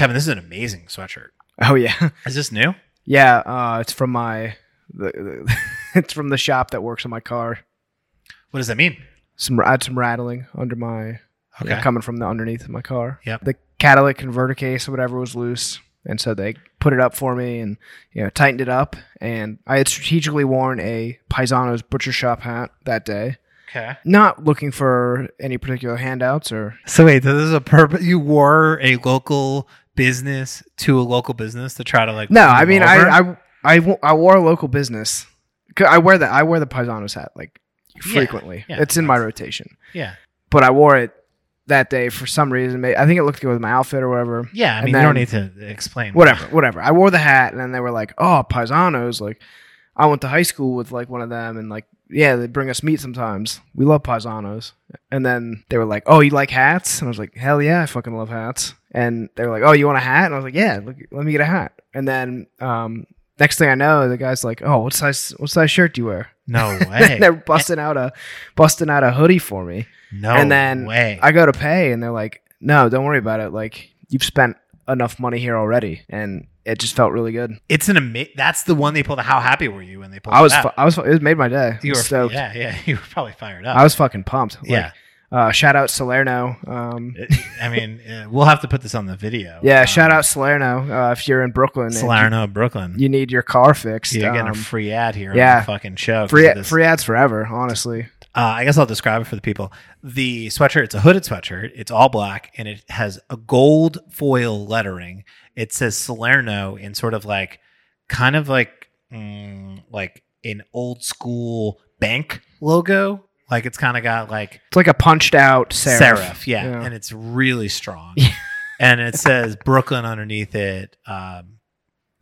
Kevin, this is an amazing sweatshirt. Oh yeah, Is this new? yeah. Uh, it's from my. The, the, it's from the shop that works on my car. What does that mean? Some I had some rattling under my Okay. yeah, coming from the underneath of my car. Yep. The catalytic converter case or whatever was loose, and so they put it up for me and you know tightened it up. And I had strategically worn a Paisano's butcher shop hat that day, Okay. not looking for any particular handouts or So wait, this is a purpose. You wore a local business to a local business to try to like. no. I mean. I, I I I wore a local business. I wear the I wear the Paisano's hat like frequently. yeah, it's in my rotation, yeah, but I wore it that day for some reason. I think it looked good with my outfit or whatever. yeah. I mean, you don't need to explain. whatever, whatever. I wore the hat, and then they were like, "Oh, paisanos!" Like, I went to high school with like one of them, and like, yeah, they bring us meat sometimes. We love paisanos. And then they were like, "Oh, you like hats?" And I was like, "Hell yeah, I fucking love hats." And they were like, "Oh, you want a hat?" And I was like, "Yeah, look, let me get a hat." And then um, next thing I know, the guy's like, "Oh, what size what size shirt do you wear?" No way. they're busting out a busting out a hoodie for me. no and then way. I go to pay, and they're like, "No, don't worry about it. Like, you've spent enough money here already." And it just felt really good. it's an amazing. That's the one they pulled. How happy were you when they pulled? I was, it fu- I was, it made my day. You were stoked. Yeah, yeah. You were probably fired up. I was fucking pumped. Like, yeah. Uh, shout out Salerno. Um, I mean, uh, we'll have to put this on the video. yeah, Um, shout out Salerno. Uh, if you're in Brooklyn, Salerno, Brooklyn. you, you need your car fixed. You're getting um, a free ad here yeah. on the fucking show. free, free ads forever. Honestly, Uh, I guess I'll describe it for the people. The sweatshirt, it's a hooded sweatshirt. It's all black and it has a gold foil lettering. It says Salerno in sort of like, kind of like, mm, like an old school bank logo. Like it's kind of got like it's like a punched out serif. serif, yeah, Yeah. and it's really strong. And it says Brooklyn underneath it, um,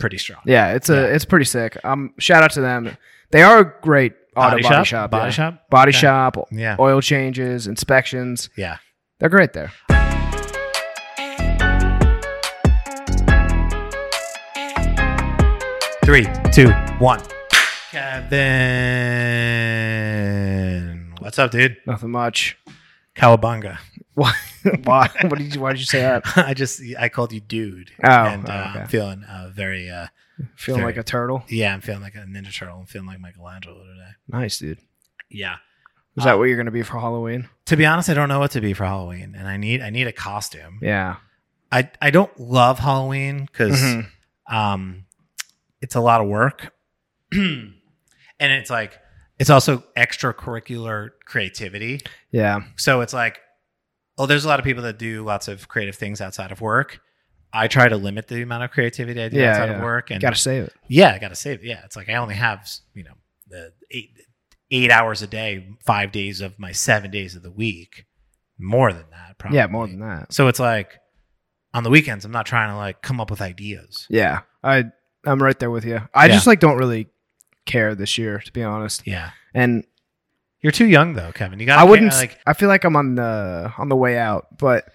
pretty strong. Yeah, it's a Yeah. it's pretty sick. Um, shout out to them. They are a great auto Body body, shop? shop. Body yeah. shop? Body Okay. shop. Yeah. Oil changes, inspections. Yeah. They're great there. Three, two, one. Kevin, what's up, dude? Nothing much. Cowabunga. Why? Why? What did you? Why did you say that? I just I called you dude. Oh, and uh, okay. I'm feeling uh, very uh, Feeling Very- like a turtle. yeah. I'm feeling like a Ninja Turtle. I'm feeling like Michelangelo today. Nice, dude. Yeah. Is Uh, that what you're gonna be for Halloween? To be honest, I don't know what to be for Halloween, and I need I need a costume. Yeah. I I don't love Halloween because Mhm. um, it's a lot of work, and it's like it's also extracurricular creativity. Yeah. So it's like, oh, there's a lot of people that do lots of creative things outside of work. I try to limit the amount of creativity I do Yeah, outside yeah. of work, and Gotta save it. yeah, I got to save it. Yeah, it's like I only have you know the eight eight hours a day, five days of my seven days of the week, more than that. Probably. Yeah, more than that. So it's like on the weekends, I'm not trying to like come up with ideas. Yeah. I I'm right there with you. I Yeah. just like don't really care this year, to be honest. Yeah, And you're too young though, Kevin. You got. I wouldn't like. I feel like I'm on the on the way out, but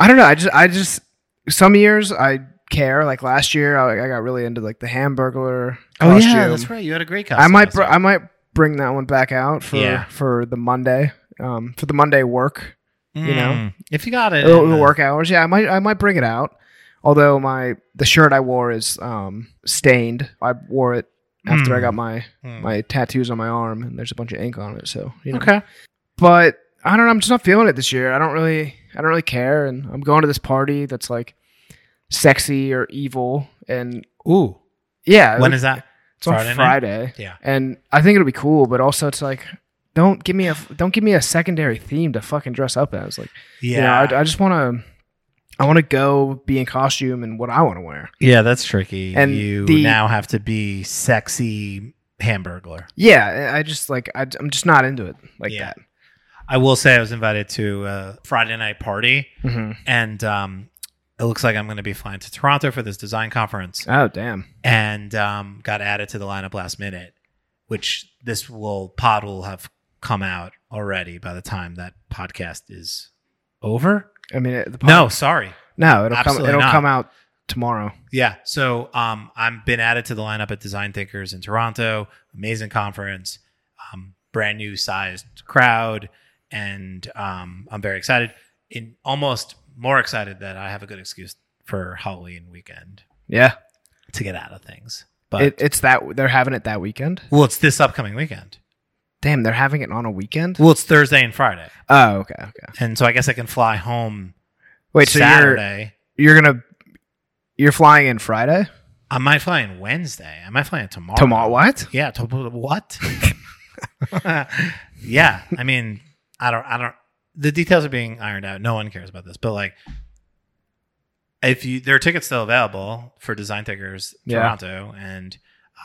I don't know. I just I just some years I care. Like last year, I, I got really into like the Hamburglar Oh costume. yeah, that's right. You had a great costume. I might br- I might bring that one back out for Yeah. for the Monday. Um, for the Monday work, you know. Mm, if you got it, the the- work hours. Yeah, I might I might bring it out. Although my the shirt I wore is um stained. I wore it after I got my Mm. my tattoos on my arm, and there's a bunch of ink on it. So you know. Okay. But I don't know. I'm just not feeling it this year. I don't really I don't really care, and I'm going to this party that's like sexy or evil, and Ooh, yeah, when it- is that? it's on Friday night? Friday, Yeah. and I think it'll be cool. But also, it's like. Don't give me a don't give me a secondary theme to fucking dress up as. Like, Yeah. you know, I, I just want to, I want to go be in costume and what I want to wear. yeah, that's tricky. And you the- now have to be sexy hamburglar. Yeah, I just like I, am just not into it like Yeah. that. I will say I was invited to a Friday night party, hmm and um, it looks like I'm going to be flying to Toronto for this design conference, Oh damn! and um, got added to the lineup last minute. Which this will pod will have come out already by the time that podcast is over. I mean, the No, sorry. no, it'll come. It'll not. come out tomorrow. Yeah. So um, I'm been added to the lineup at Design Thinkers in Toronto. Amazing conference, um, brand new sized crowd, and um, I'm very excited. In almost more excited that I have a good excuse for Halloween weekend Yeah, to get out of things. But it, it's that they're having it that weekend. well, it's this upcoming weekend. Damn, they're having it on a weekend. Well, it's Thursday and Friday, Oh, okay, okay. and so I guess I can fly home Wait, so you're Saturday. you're gonna you're flying in Friday I might fly in Wednesday. I might fly in tomorrow. tomorrow? What? Yeah. To, what? yeah. I mean, I don't. I don't. The details are being ironed out. No one cares about this, but like, if you there are tickets still available for Design Thinkers Yeah. Toronto, and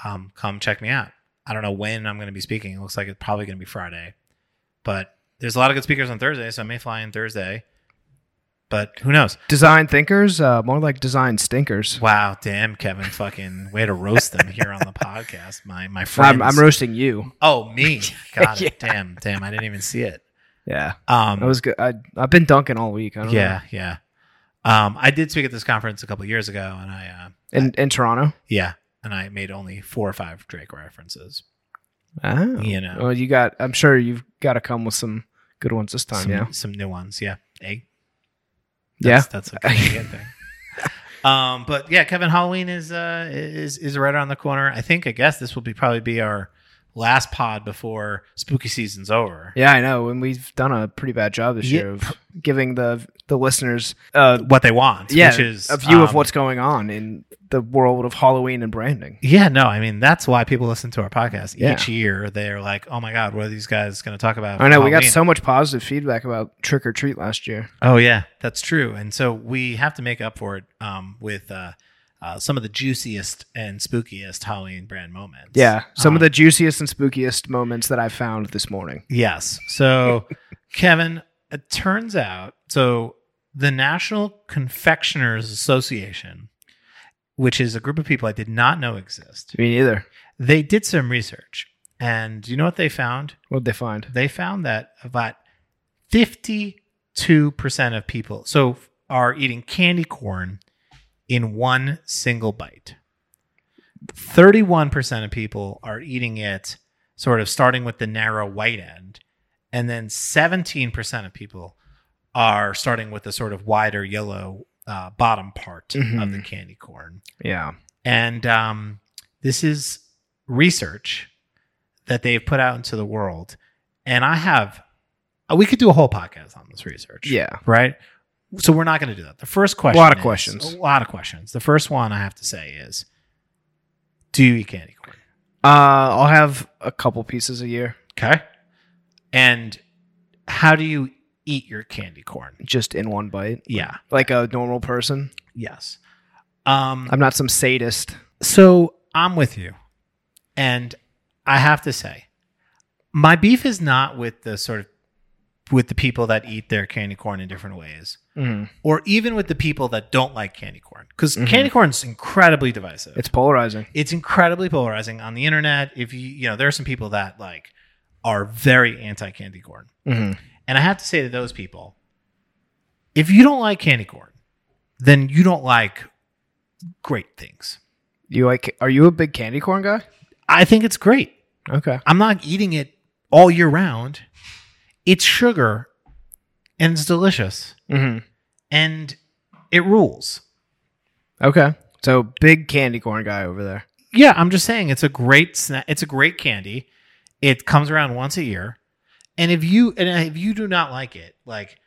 um, come check me out. I don't know when I'm going to be speaking. It looks like it's probably going to be Friday, but there's a lot of good speakers on Thursday, so I may fly in Thursday. But who knows? Design thinkers, uh, more like design stinkers. Wow, damn, Kevin, fucking way to roast them here on the podcast. My my friends. I'm, I'm roasting you. Oh, me. Got it. Yeah. Damn, damn. I didn't even see it. Yeah, Um, that was good. I, I've been dunking all week. I don't yeah, yeah. Um, I did speak at this conference a couple years ago, and I, uh, know. in in Toronto. yeah, and I made only four or five Drake references. Oh, You know. Well, you got. I'm sure you've got to come with some good ones this time. some, yeah. some new ones. Yeah, egg. Yeah. That's, that's a Canadian thing. Um, but yeah, Kevin Halloween is uh is is right around the corner. I think. I guess this will be probably be our last pod before spooky season's over. Yeah, I know. And we've done a pretty bad job this Yeah. year of giving the the listeners uh What they want, yeah, which is a view of um, what's going on in the world of Halloween and branding. Yeah, no, I mean that's why people listen to our podcast Yeah. each year. They're like, "Oh my god, what are these guys going to talk about?" I know we got so much positive feedback about trick or treat last year. Oh yeah, that's true. And so we have to make up for it um, with uh, uh, some of the juiciest and spookiest Halloween brand moments. Yeah, some of Um, the juiciest and spookiest moments that I found this morning. Yes. So, Kevin, it turns out so the National Confectioners Association, which is a group of people I did not know exist, Me neither. they did some research, and you know what they found? What'd they find? they found that about 52% of people so are eating candy corn in one single bite 31% of people are eating it sort of starting with the narrow white end and then 17% of people are starting with the sort of wider yellow uh, bottom part of Mhm. the candy corn Yeah. and um, this is research that they've put out into the world. And I have, we could do a whole podcast on this research. Yeah. Right. So we're not going to do that. The first question, A lot of is- questions. a lot of questions. The first one I have to say is, do you eat candy corn? Uh, I'll have a couple pieces a year, Okay. And how do you eat your candy corn? just in one bite, Yeah. like a normal person. Yes. Um, I'm not some sadist. So I'm with you. And I have to say, my beef is not with the sort of with the people that eat their candy corn in different ways, Mhm. or even with the people that don't like candy corn. Because Mhm. candy corn is incredibly divisive. It's polarizing. it's incredibly polarizing on the internet. If you you know, there are some people that like are very anti candy corn. hmm And I have to say to those people, if you don't like candy corn, then you don't like great things. You like? Are you a big candy corn guy? I think it's great. Okay. I'm not eating it all year round. It's sugar and it's delicious hmm and it rules. Okay. So big candy corn guy over there. Yeah, I'm just saying it's a great snack. It's a great candy. It comes around once a year. And if you and if you do not like it, like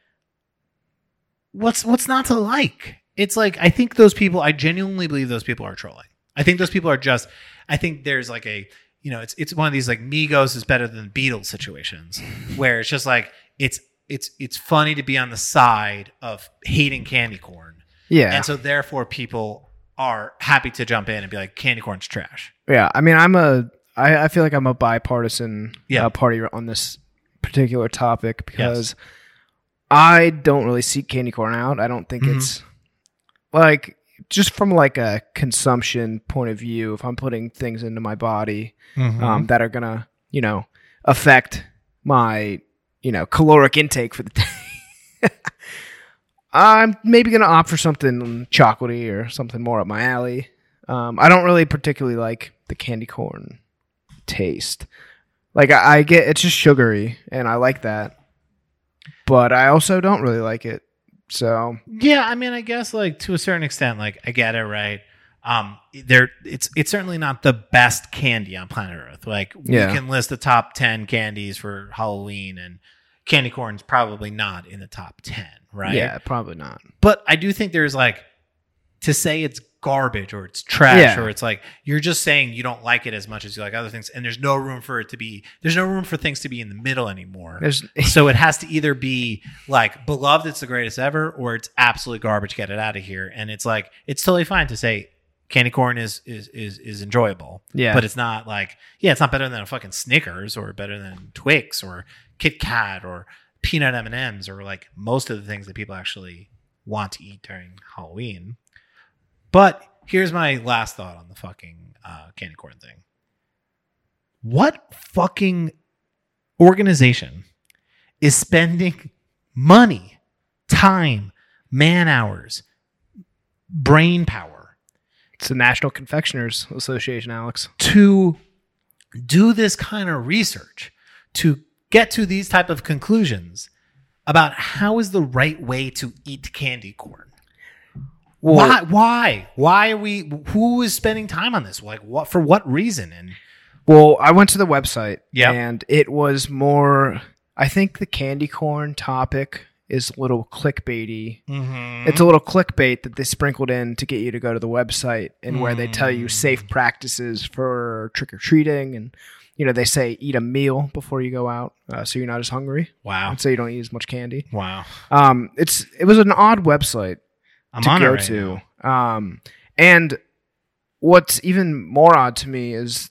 what's what's not to like? It's like I think those people I genuinely believe those people are trolling. I think those people are just I think there's like a you know, it's it's one of these like Migos is better than Beatles situations where it's just like it's it's it's funny to be on the side of hating candy corn. Yeah. And so therefore people are happy to jump in and be like candy corn's trash. yeah. I mean, I'm a. I, I feel like I'm a bipartisan Yeah. uh, party on this particular topic because I don't really seek candy corn out. I don't think Mhm. it's like just from like a consumption point of view. If I'm putting things into my body Mm-hmm. um, that are gonna, you know, affect my, you know, caloric intake for the day. I'm maybe gonna opt for something chocolatey or something more up my alley. Um, I don't really particularly like the candy corn taste. Like I, I get it's just sugary, and I like that, but I also don't really like it So Yeah, I mean, I guess like to a certain extent, like I get it, right? Um, there, it's it's certainly not the best candy on planet Earth. Like Yeah. we can list the top ten candies for Halloween, and candy corn's probably not in the top ten, right? yeah, probably not. But I do think there's like to say it's garbage or it's trash Yeah. or it's like you're just saying you don't like it as much as you like other things, and there's no room for it to be. There's no room for things to be in the middle anymore There's so it has to either be like beloved it's the greatest ever or it's absolute garbage get it out of here and it's like it's totally fine to say candy corn is is is, is enjoyable yeah, but it's not like yeah it's not better than a fucking snickers or better than twix or kit kat or peanut m&ms or like most of the things that people actually want to eat during halloween but here's my last thought on the fucking uh, candy corn thing what fucking organization is spending money, time, man hours, brain power it's the National Confectioners Association, Alex. to do this kind of research to get to these type of conclusions about how is the right way to eat candy corn. why? Why? Why are we? Who is spending time on this? Like, what for? What reason? And Well, I went to the website Yep. and it was more I think the candy corn topic is a little clickbaity. It's a little clickbait that they sprinkled in to get you to go to the website and where they tell you Mm. safe practices for trick or treating and you know they say eat a meal before you go out uh, so you're not as hungry wow, and so you don't eat as much candy. wow. Um, it's it was an odd website I'm to on go it right to. now. Um, and what's even more odd to me is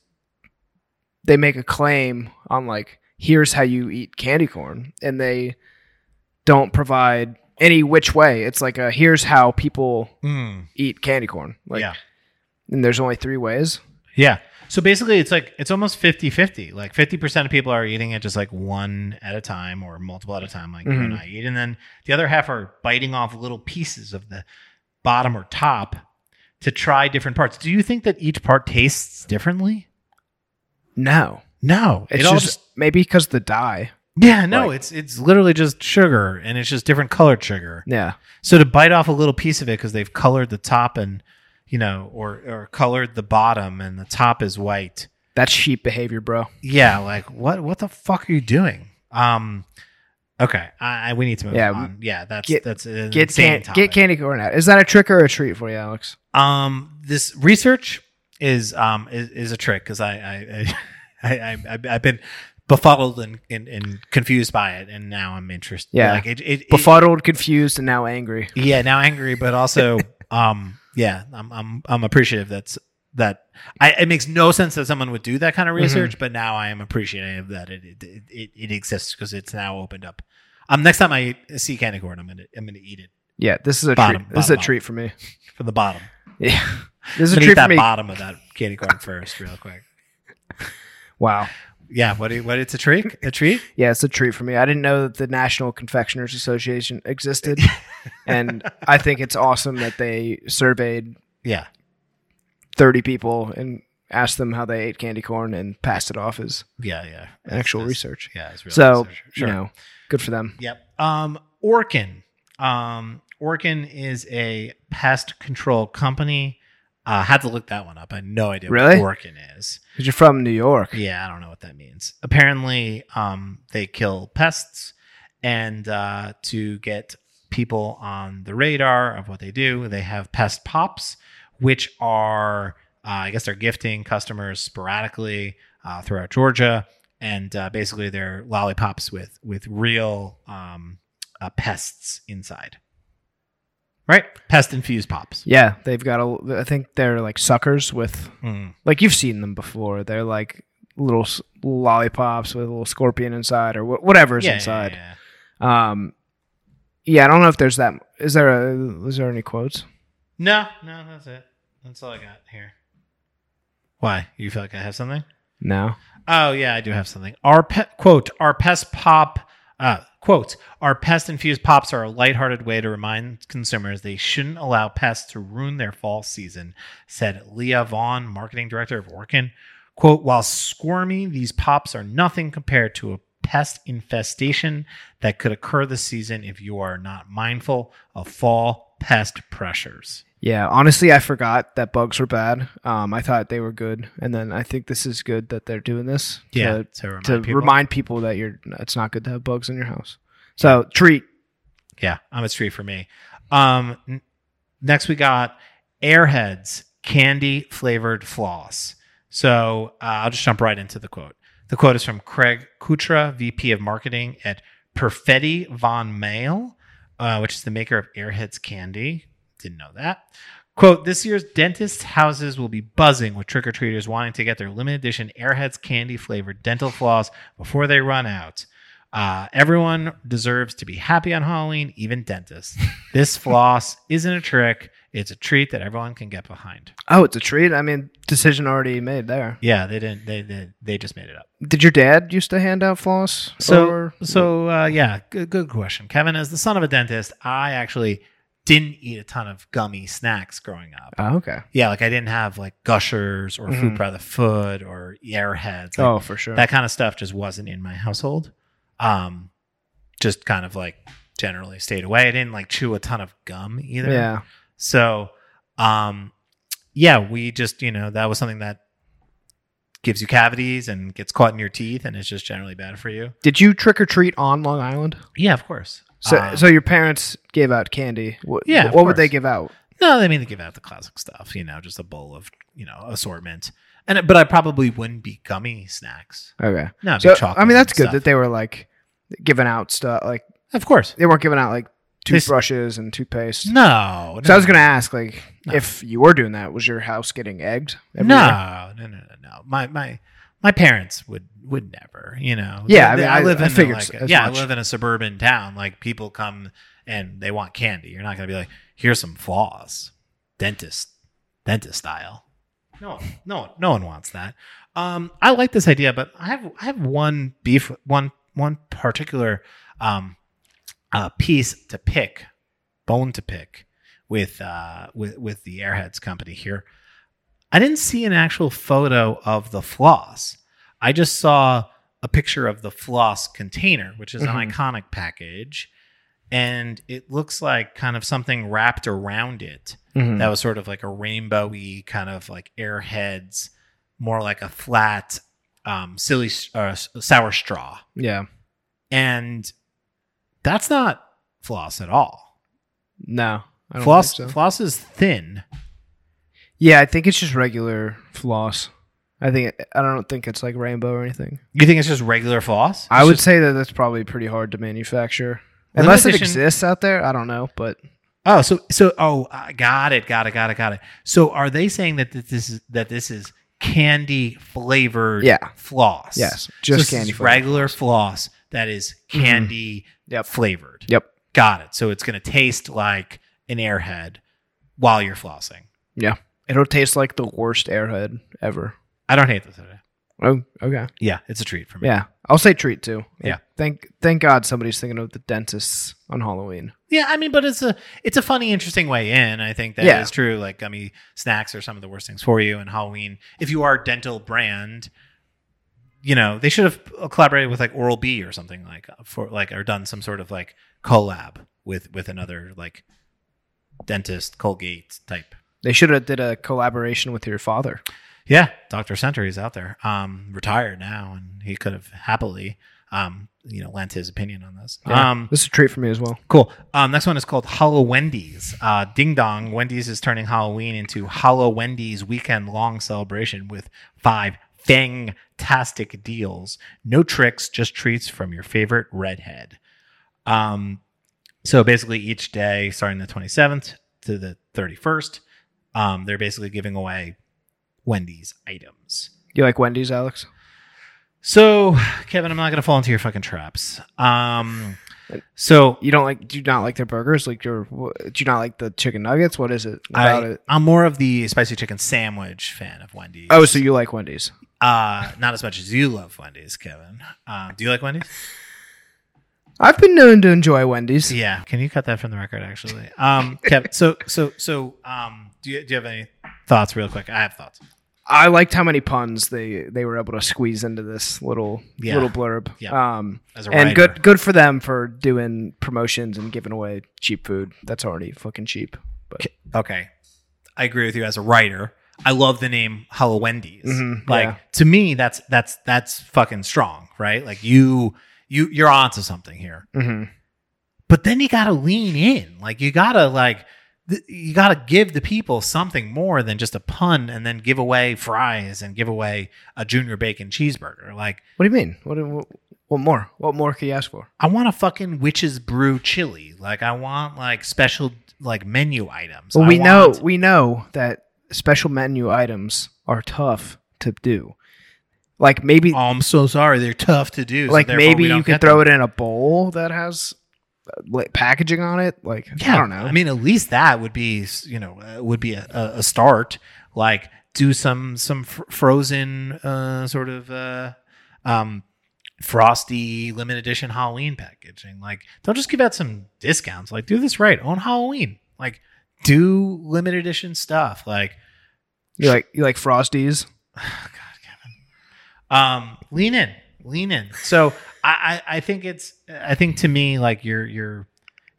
they make a claim on like, here's how you eat candy corn, and they don't provide any which way. It's like a here's how people Mm, eat candy corn. Like, yeah. and there's only three ways. Yeah. So basically, it's like it's almost 50 50. Like 50% of people are eating it just like one at a time or multiple at a time, like you and Mhm. I eat. And then the other half are biting off little pieces of the bottom or top to try different parts. Do you think that each part tastes differently? No, No. it's it all just, maybe because the dye. yeah, no, like- it's it's literally just sugar and it's just different colored sugar. Yeah, So to bite off a little piece of it because they've colored the top and you know, or or colored the bottom and the top is white. that's sheep behavior, bro. yeah like what what the fuck are you doing um okay i, I we need to move Yeah, on yeah that's get- that's an Get can- get candy corn out. Is that a trick or a treat for you, Alex? um this research is um is, is a trick because I I, I I I I've been befuddled and, and and confused by it and now i'm interested Yeah. like it, it, it Befuddled, confused, and now angry. yeah now angry but also um yeah i'm i'm i'm appreciative that's that I, it makes no sense that someone would do that kind of research, but now I am appreciative that it it, it, it exists because it's now opened up. Um, next time I see candy corn, I'm gonna I'm gonna eat it Yeah, this is a Bottom, treat. This is a bottom, treat for me. from the bottom. Yeah, this is a gonna eat for that me. bottom of that candy corn first, real quick. Wow. Yeah, what? you- What? It's a treat. A treat. Yeah, it's a treat for me. I didn't know that the National Confectioners Association existed, and I think it's awesome that they surveyed Yeah. 30 people and asked them how they ate candy corn and passed it off as Yeah. Yeah. actual That's- research. Yeah. It's real So, research. you know, good for them. Yep. Um, Orkin. Um, Orkin is a pest control company. Uh, had to look that one up. I had no idea Really? what Orkin is. Because you're from New York. Yeah, I don't know what that means. Apparently, um, they kill pests, and uh, to get people on the radar of what they do, they have pest pops, which are, uh, I guess, they're gifting customers sporadically uh, throughout Georgia, and uh, basically they're lollipops with with real um, uh, pests inside. Right, pest infused pops. Yeah, they've got a. I think they're like suckers with, Mm. like you've seen them before. They're like little s- lollipops with a little scorpion inside or wh- whatever's Yeah, yeah, inside. yeah. Um, yeah, I don't know if there's that. Is there a? Is there any quotes? No, no, that's it. That's all I got here. Why? You feel like I have something? No. Oh yeah, I do have something. Our pet quote, our pest pop uh quote, our pest infused pops are a lighthearted way to remind consumers they shouldn't allow pests to ruin their fall season, said Leah Vaughn, marketing director of Orkin. Quote, while squirmy, these pops are nothing compared to a pest infestation that could occur this season if you are not mindful of fall pest pressures. Yeah, honestly, I forgot that bugs were bad. Um, I thought they were good, and then I think this is good that they're doing this. Yeah, to, to remind to people. remind people that you're. It's not good to have bugs in your house. So treat. Yeah, I'm a street for me. Um, n- next we got Airheads candy flavored floss. So uh, I'll just jump right into the quote. The quote is from Craig Kutra, VP of Marketing at Perfetti Van Melle, uh, which is the maker of Airheads candy. Didn't know that. Quote, this year's dentist houses will be buzzing with trick or treaters wanting to get their limited edition Airheads candy flavored dental floss before they run out. Uh, everyone deserves to be happy on Halloween, even dentists. This floss isn't a trick, it's a treat that everyone can get behind. Oh, it's a treat. I mean, decision already made there. Yeah, they didn't, they, they, they just made it up. Did your dad used to hand out floss? So, Or- so uh, yeah, good, good question, Kevin. As the son of a dentist, I actually didn't eat a ton of gummy snacks growing up. oh, okay. Yeah, like I didn't have like Gushers or Fruit Mhm. by the Foot or Airheads. Like, Oh, for sure. that kind of stuff just wasn't in my household. Um, just kind of like generally stayed away. I didn't like chew a ton of gum either. yeah. So, um, yeah, we just you know that was something that gives you cavities and gets caught in your teeth and is just generally bad for you. Did you trick or treat on Long Island? Yeah, of course. So, Uh, so your parents gave out candy. What, Yeah, What would they give out? No, they mean to give out the classic stuff, you know, just a bowl of, you know, assortment. And but I probably wouldn't be gummy snacks. Okay. No, So chocolate. I mean, that's good stuff. that they were like giving out stuff. Like of course. they weren't giving out like They toothbrushes and toothpaste. No, So I was gonna ask, like, No. if you were doing that, was your house getting egged? every no, no, no, no, no. My my my parents would would never, you know. Yeah, I mean, I- live I in a, figured like, as yeah, much. I live in a suburban town. Like people come and they want candy. You're not gonna be like, here's some floss, dentist, dentist style. No, no, no one wants that. Um, I like this idea, but I have I have one beef, one one particular um, uh, piece to pick, bone to pick with uh with with the Airheads company here. I didn't see an actual photo of the floss. I just saw a picture of the floss container, which is Mhm. an iconic package, and it looks like kind of something wrapped around it Mhm. that was sort of like a rainbowy kind of like airheads, more like a flat, um, silly uh, sour straw, yeah. and that's not floss at all. No. I don't Floss so. floss is thin. Yeah, I think it's just regular floss. I think I don't think it's like rainbow or anything. You think it's just regular floss? I would just- say that that's probably pretty hard to manufacture. Unless it exists out there, I don't know, but Oh, so so oh, I got it, got it, got it, got it. So are they saying that this is that this is candy flavored Yeah. floss? yes, just this candy flavored. regular floss that is mm-hmm. candy Yep. flavored. Yep. Got it. So it's going to taste like an airhead while you're flossing. It'll taste like the worst airhead ever. I don't hate this idea. Oh, okay. Yeah, it's a treat for me. Yeah, I'll say treat too. Yeah. Thank thank God somebody's thinking of the dentists on Halloween. Yeah, I mean, but it's a it's a funny, interesting way in. I think that is Yeah. true. Like gummy snacks are some of the worst things for you. And Halloween, if you are a dental brand, you know they should have collaborated with like Oral B or something like for like or done some sort of like collab with with another like dentist Colgate type. They should have did a collaboration with your father. Yeah, Doctor Center, he's out there, um, retired now, and he could have happily, um, you know, lent his opinion on this. Yeah. Um, this is a treat for me as well. Cool. Um, next one is called Hollow Wendy's. Uh, Ding Dong. Wendy's is turning Halloween into Hollow Wendy's weekend long celebration with five fantastic deals. No tricks, just treats from your favorite redhead. Um, so basically, each day, starting the 27th to the 31st, um, they're basically giving away Wendy's items. You like Wendy's, Alex? So, Kevin, I'm not going to fall into your fucking traps. Um, so You don't like? Do you not like their burgers? Like your? Do you not like the chicken nuggets? What is it about I, it? I'm more of the spicy chicken sandwich fan of Wendy's. Oh, so you like Wendy's? uh, not as much as you love Wendy's, Kevin. Um, do you like Wendy's? I've been known to enjoy Wendy's. Yeah. Can you cut that from the record, actually? Um, Kevin. So, so, so, um, do you do you have any thoughts, real quick? I have thoughts. I liked how many puns they they were able to squeeze into this little Yeah. little blurb. Yeah. Um, As a and writer. good good for them for doing promotions and giving away cheap food. That's already fucking cheap. But okay, I agree with you as a writer. I love the name Hello Wendy's. Mhm, like yeah. to me, that's that's that's fucking strong, right? Like you you you're onto something here. mhm. But then you gotta lean in. Like you gotta like th- you gotta give the people something more than just a pun, and then give away fries and give away a junior bacon cheeseburger. Like what do you mean? What, what what more? What more can you ask for? I want a fucking witch's brew chili. Like I want like special like menu items. Well, we know we know that special menu items are tough to do. Like maybe Oh, I'm so sorry. They're tough to do. like therefore maybe you could throw them. it in a bowl that has like, packaging on it. Like Yeah, I don't know. I mean, at least that would be you know uh, would be a, a start. Like do some some fr- frozen uh, sort of uh, um, frosty limited edition Halloween packaging. Like don't just give out some discounts. Like do this right on Halloween. Like do limited edition stuff. Like you like you like frosties. God, Kevin. Um, lean in, lean in. So I, I, I think it's, I think to me, like you're, you're,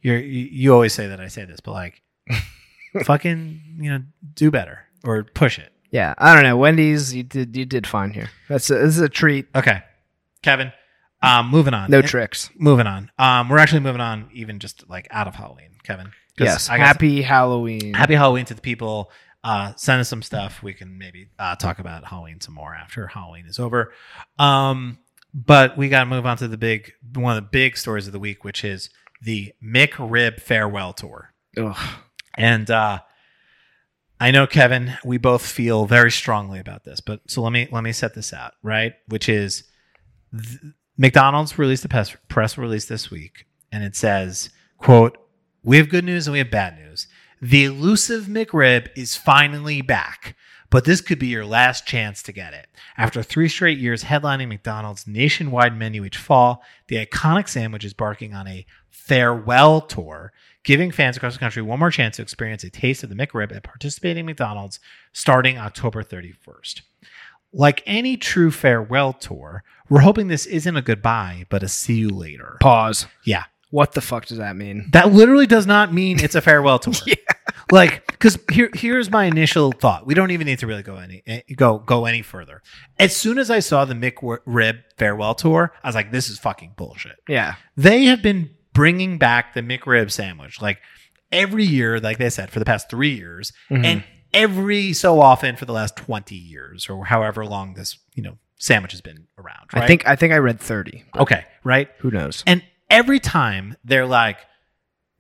you're, you you always say that I say this, but like, fucking, you know, do better or push it. Yeah, I don't know. Wendy's, you did you did fine here. That's a, this is a treat. Okay, Kevin. Um, moving on. No tricks. Moving on. Um, we're actually moving on, even just like out of Halloween, Kevin. Yes. Happy Halloween. happy Halloween to the people. Uh, send us some stuff. We can maybe uh, talk about Halloween some more after Halloween is over. Um, but we got to move on to the big one of the big stories of the week, which is the McRib farewell tour. Ugh. And uh, I know Kevin, we both feel very strongly about this. But so let me let me set this out right, which is th- McDonald's released a press, press release this week, and it says, "quote We have good news and we have bad news. The elusive McRib is finally back." But this could be your last chance to get it. After three straight years headlining McDonald's nationwide menu each fall, the iconic sandwich is barking on a farewell tour, giving fans across the country one more chance to experience a taste of the McRib at participating McDonald's starting October 31st. Like any true farewell tour, we're hoping this isn't a goodbye, but a see you later. Pause. Yeah. What the fuck does that mean? That literally does not mean it's a farewell tour. yeah. Like, because here, here's my initial thought. We don't even need to really go any eh, go go any further. As soon as I saw the McRib farewell tour, I was like, "This is fucking bullshit." Yeah. They have been bringing back the McRib sandwich like every year, like they said, for the past three years, Mhm. and every so often for the last twenty years, or however long this you know sandwich has been around. Right? I think I think I read 30. Okay, right. Who knows? And every time they're like,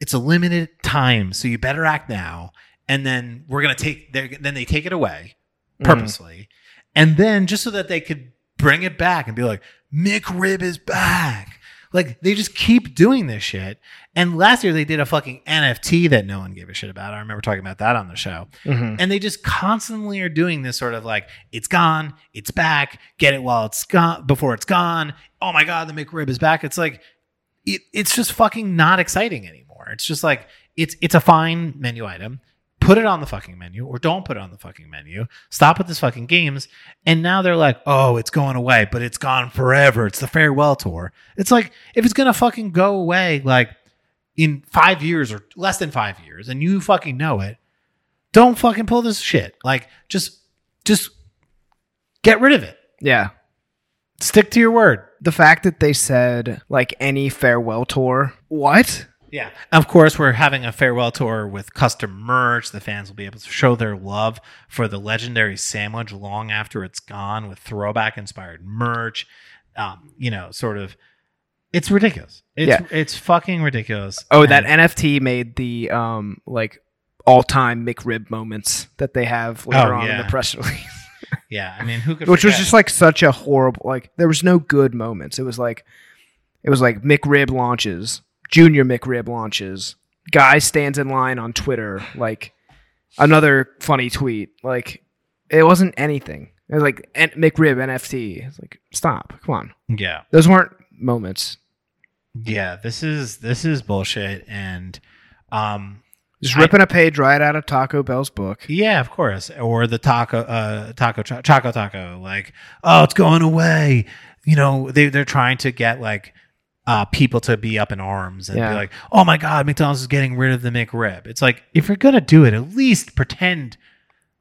it's a limited time, so you better act now. And then we're gonna take then they take it away purposely, and then just so that they could bring it back and be like, McRib is back. Like they just keep doing this shit. And last year they did a fucking NFT that no one gave a shit about. I remember talking about that on the show. Mhm. And they just constantly are doing this sort of like, it's gone, it's back, get it while it's gone, before it's gone. Oh my God, the McRib is back. It's like, it, it's just fucking not exciting anymore. It's just like, it's, it's a fine menu item. Put it on the fucking menu or don't put it on the fucking menu. Stop with this fucking games. And now they're like, oh, it's going away, but it's gone forever. It's the farewell tour. It's like, if it's going to fucking go away, like in five years or less than five years, and you fucking know it, don't fucking pull this shit. Like, just, just get rid of it. Yeah. Stick to your word. The fact that they said like any farewell tour. What? Yeah. Of course, we're having a farewell tour with custom merch. The fans will be able to show their love for the legendary sandwich long after it's gone with throwback inspired merch. Um, you know, sort of. It's ridiculous. It's Yeah. it's fucking ridiculous. Oh, that NFT made the um like all time McRib moments that they have later Oh, on in the press release. Yeah. I mean, who could? Which was just like such a horrible like there was no good moments. It was like it was like McRib launches, Junior McRib launches, guy stands in line on Twitter, like another funny tweet. Like it wasn't anything. It was like N- McRib NFT. It's like stop, come on. yeah. Those weren't moments. Yeah, this is this is bullshit, and um, Just ripping a page right out of Taco Bell's book. Yeah, of course. Or the taco, uh, taco, Cho- choco taco. Like, oh, it's going away. You know, they they're trying to get like uh, people to be up in arms and Yeah. be like, oh my god, McDonald's is getting rid of the McRib. It's like if you're gonna do it, at least pretend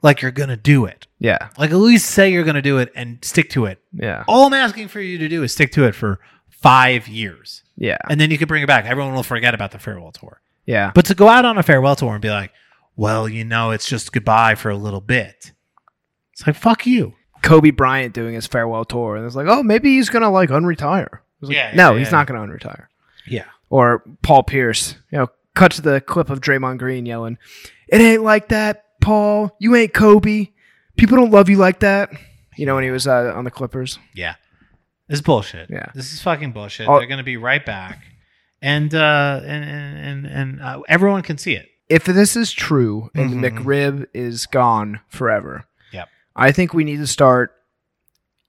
like you're gonna do it. Yeah, Like at least say you're gonna do it and stick to it. yeah, All I'm asking for you to do is stick to it for five years, yeah, and then you can bring it back. Everyone will forget about the farewell tour. Yeah. But to go out on a farewell tour and be like, well, you know, it's just goodbye for a little bit. It's like, fuck you. Kobe Bryant doing his farewell tour, and it's like, oh, maybe he's gonna like unretire. Like, Yeah, no, yeah, he's yeah. not gonna unretire. Yeah. Or Paul Pierce, you know, cut to the clip of Draymond Green yelling, "It ain't like that, Paul. You ain't Kobe. People don't love you like that." You know, when he was uh, on the Clippers. Yeah. This is bullshit. Yeah. This is fucking bullshit. Oh. They're going to be right back. And, uh, and, and, and, and uh, everyone can see it. If this is true and the Mhm. McRib is gone forever, Yep. I think we need to start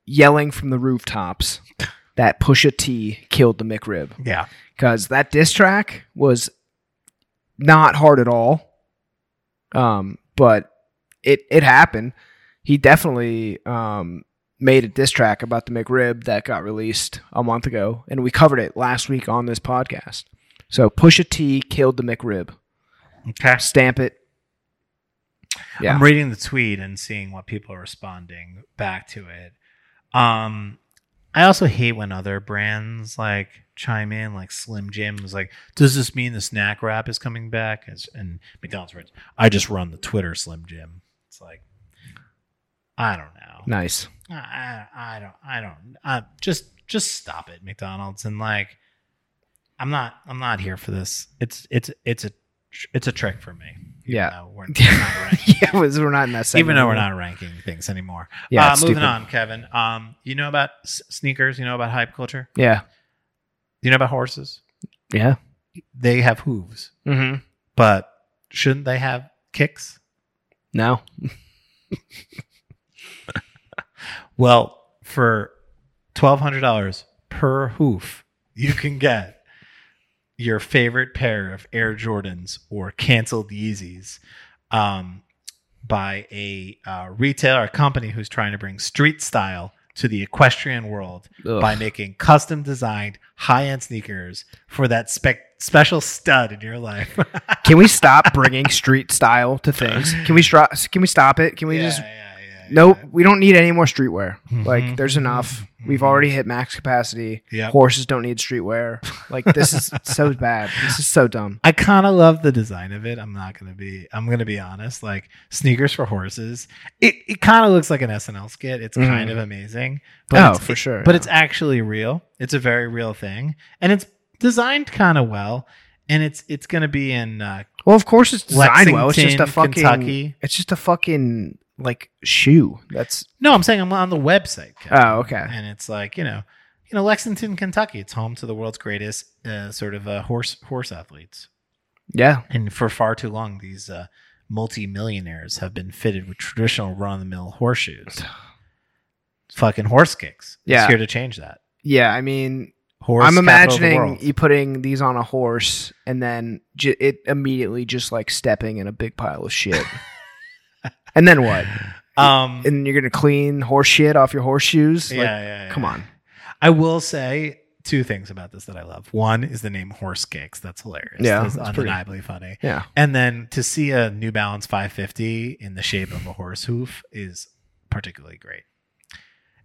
yelling from the rooftops that Pusha T killed the McRib. Yeah. because that diss track was not hard at all. Um, but it it happened. He definitely um made a diss track about the McRib that got released a month ago, and we covered it last week on this podcast. So Pusha T killed the McRib. Okay. Stamp it. Yeah. I'm reading the tweet and seeing what people are responding back to it. Um, I also hate when other brands like chime in, like Slim Jim was like, "Does this mean the snack wrap is coming back?" As and McDonald's writes, "I just run the Twitter Slim Jim." It's like, I don't know. Nice. I, I, don't. I don't. Uh, just just stop it, McDonald's, and like, I'm not. I'm not here for this. It's it's it's a it's a trick for me. Yeah. we're, we're not yeah, we're not in that segment. even though we're not ranking things anymore. Yeah, Uh, moving stupid. on, Kevin. Um, you know about s- sneakers? You know about hype culture? Yeah. You know about horses? Yeah. They have hooves, Mm-hmm. but shouldn't they have kicks? No. Well, for twelve hundred dollars per hoof, you can get your favorite pair of Air Jordans or canceled Yeezys um, by a uh, retailer, a company who's trying to bring street style to the equestrian world Ugh. by making custom designed high end sneakers for that spec- special stud in your life. Can we stop bringing street style to things? Can we stop? Can we stop it? Can we Yeah, just? yeah, Nope. We don't need any more streetwear. Like, Mhm, there's enough. mhm, We've already hit max capacity. Yep. Horses don't need streetwear. Like, this is so bad. This is so dumb. I kind of love the design of it. I'm not gonna be. I'm gonna be honest. Like sneakers for horses. It it kind of looks like an SNL skit. It's Mhm. kind of amazing. Oh, for sure, But yeah. it's actually real. It's a very real thing, and it's designed kind of well. And it's it's gonna be in. Uh, Well, of course it's designed well. It's just a fucking. Kentucky. It's just a fucking like shoe. That's no, I'm saying I'm on the website. Oh okay. and it's like you know, you know Lexington, Kentucky. It's home to the world's greatest uh, sort of uh, horse horse athletes. Yeah. And for far too long, these uh, multi-millionaires have been fitted with traditional run-of-the-mill horseshoes. Fucking horse kicks. Yeah. It's here to change that. Yeah. I mean, Horse I'm capital of the imagining you putting these on a horse and then ju- it immediately just like stepping in a big pile of shit. and then what? Um, And you're gonna clean horse shit off your horseshoes? yeah, Like, yeah, yeah. Come on. I will say two things about this that I love. One is the name Horse Kicks. That's hilarious. Yeah, that's that's pretty- undeniably funny. Yeah. And then to see a New Balance 550 in the shape of a horse hoof is particularly great.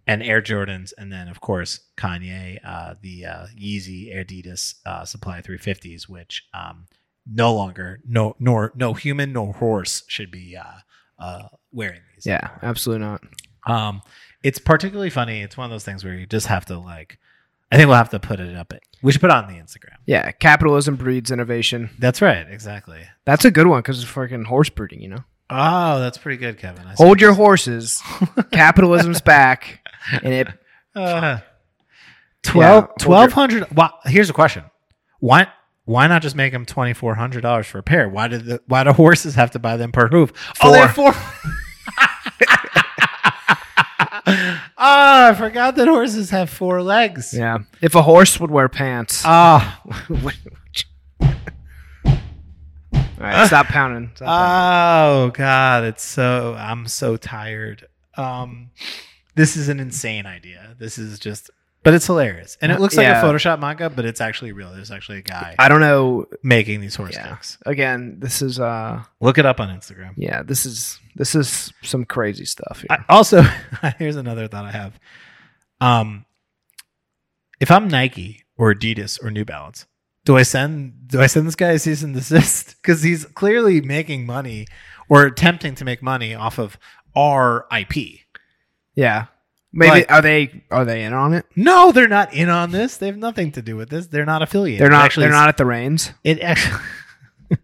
And Air Jordans, and then of course Kanye, uh, the uh, Yeezy Adidas uh, Supply 350s, which um, no longer no nor no human nor horse should be uh, uh, wearing these. Yeah. Absolutely not. Um, it's particularly funny. It's one of those things where you just have to like. I think we'll have to put it up. It we should put it on the Instagram. Yeah. Capitalism breeds innovation. That's right. Exactly. That's a good one because it's fucking horse breeding, you know? Oh, that's pretty good, Kevin. I Hold your horses. Capitalism's back. And it Uh, 12 Yeah, 1200 well, here's a question why why not just make them $2400 for a pair why did the why do horses have to buy them per hoof oh they're four oh i forgot that horses have four legs Yeah. If a horse would wear pants. ah Which- All right, stop pounding. Stop pounding. Oh god, it's so I'm so tired. Um this is an insane idea. This is just but it's hilarious. And it looks like Yeah. a Photoshop manga, but it's actually real. There's actually a guy I don't know. making these horse Yeah. sticks. Again, this is uh, Look it up on Instagram. yeah, this is this is some crazy stuff here. I, also, here's another thought I have. Um, if I'm Nike or Adidas or New Balance, do I send do I send this guy a cease and desist because he's clearly making money or attempting to make money off of our IP? yeah, maybe Like- are they are they in on it? No, they're not in on this. They have nothing to do with this. They're not affiliated. They're not. Actually, they're not at the reins. It actually.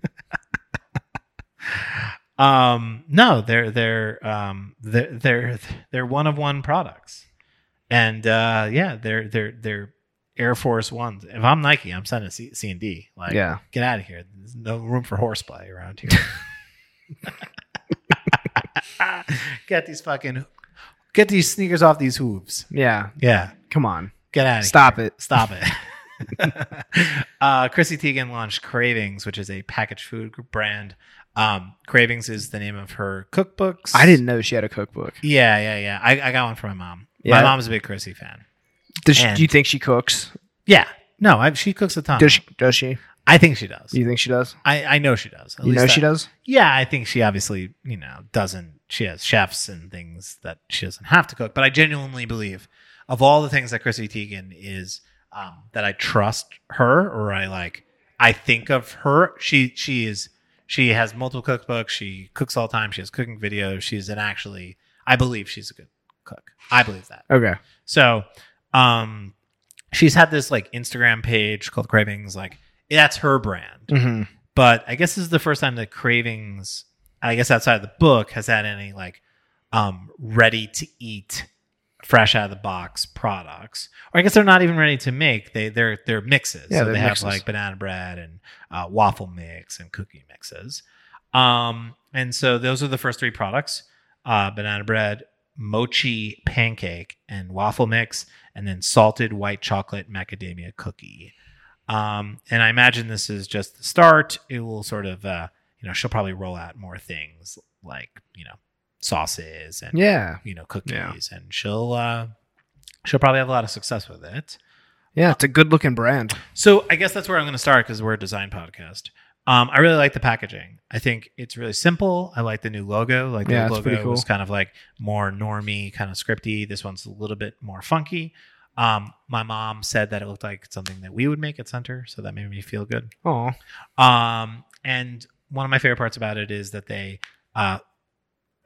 um no they're they're um they're they're they're one of one products and uh yeah they're they're they're air force ones if i'm nike i'm sending c, C and d like Yeah. get out of here there's no room for horseplay around here get these fucking get these sneakers off these hooves Yeah. yeah Come on. get out of here Stop it. Stop it. uh, Chrissy Teigen launched Cravings, which is a packaged food brand. Um, Cravings is the name of her cookbooks. I didn't know she had a cookbook. Yeah, yeah, yeah. I, I got one from my mom. My mom's a big Chrissy fan. Does she, And- do you think she cooks? Yeah. No, I, she cooks a ton. Does she? Does she? I think she does. You think she does? I, I know she does. At You know she does. Yeah, I think she obviously, you know, doesn't. She has chefs and things that she doesn't have to cook. But I genuinely believe, of all the things that Chrissy Teigen is, um, that I trust her or I like, I think of her. She she is she has multiple cookbooks. She cooks all the time. She has cooking videos. She's an actually. I believe she's a good cook. I believe that. Okay. So, um, she's had this like Instagram page called Cravings. Like that's her brand hmm but I guess this is the first time that Cravings, I guess outside of the book, has had any like um, ready to eat, fresh out of the box products. Or I guess they're not even ready to make. They they're they're mixes. Yeah, so they're they mixes. have like banana bread and uh, waffle mix and cookie mixes. Um, and so those are the first three products: uh, banana bread, mochi pancake, and waffle mix, and then salted white chocolate macadamia cookie. Um, and I imagine this is just the start. It will sort of, uh, you know, she'll probably roll out more things like, you know, sauces and, Yeah. you know, cookies, Yeah. and she'll, uh, she'll probably have a lot of success with it. Yeah. It's a good looking brand. So I guess that's where I'm going to start because we're a design podcast. Um, I really like the packaging. I think it's really simple. I like the new logo. Like the it's pretty logo was kind of like more normy, kind of scripty. This one's a little bit more funky. Um, my mom said that it looked like something that we would make at Center, so that made me feel good. Oh. Um, and one of my favorite parts about it is that they, uh,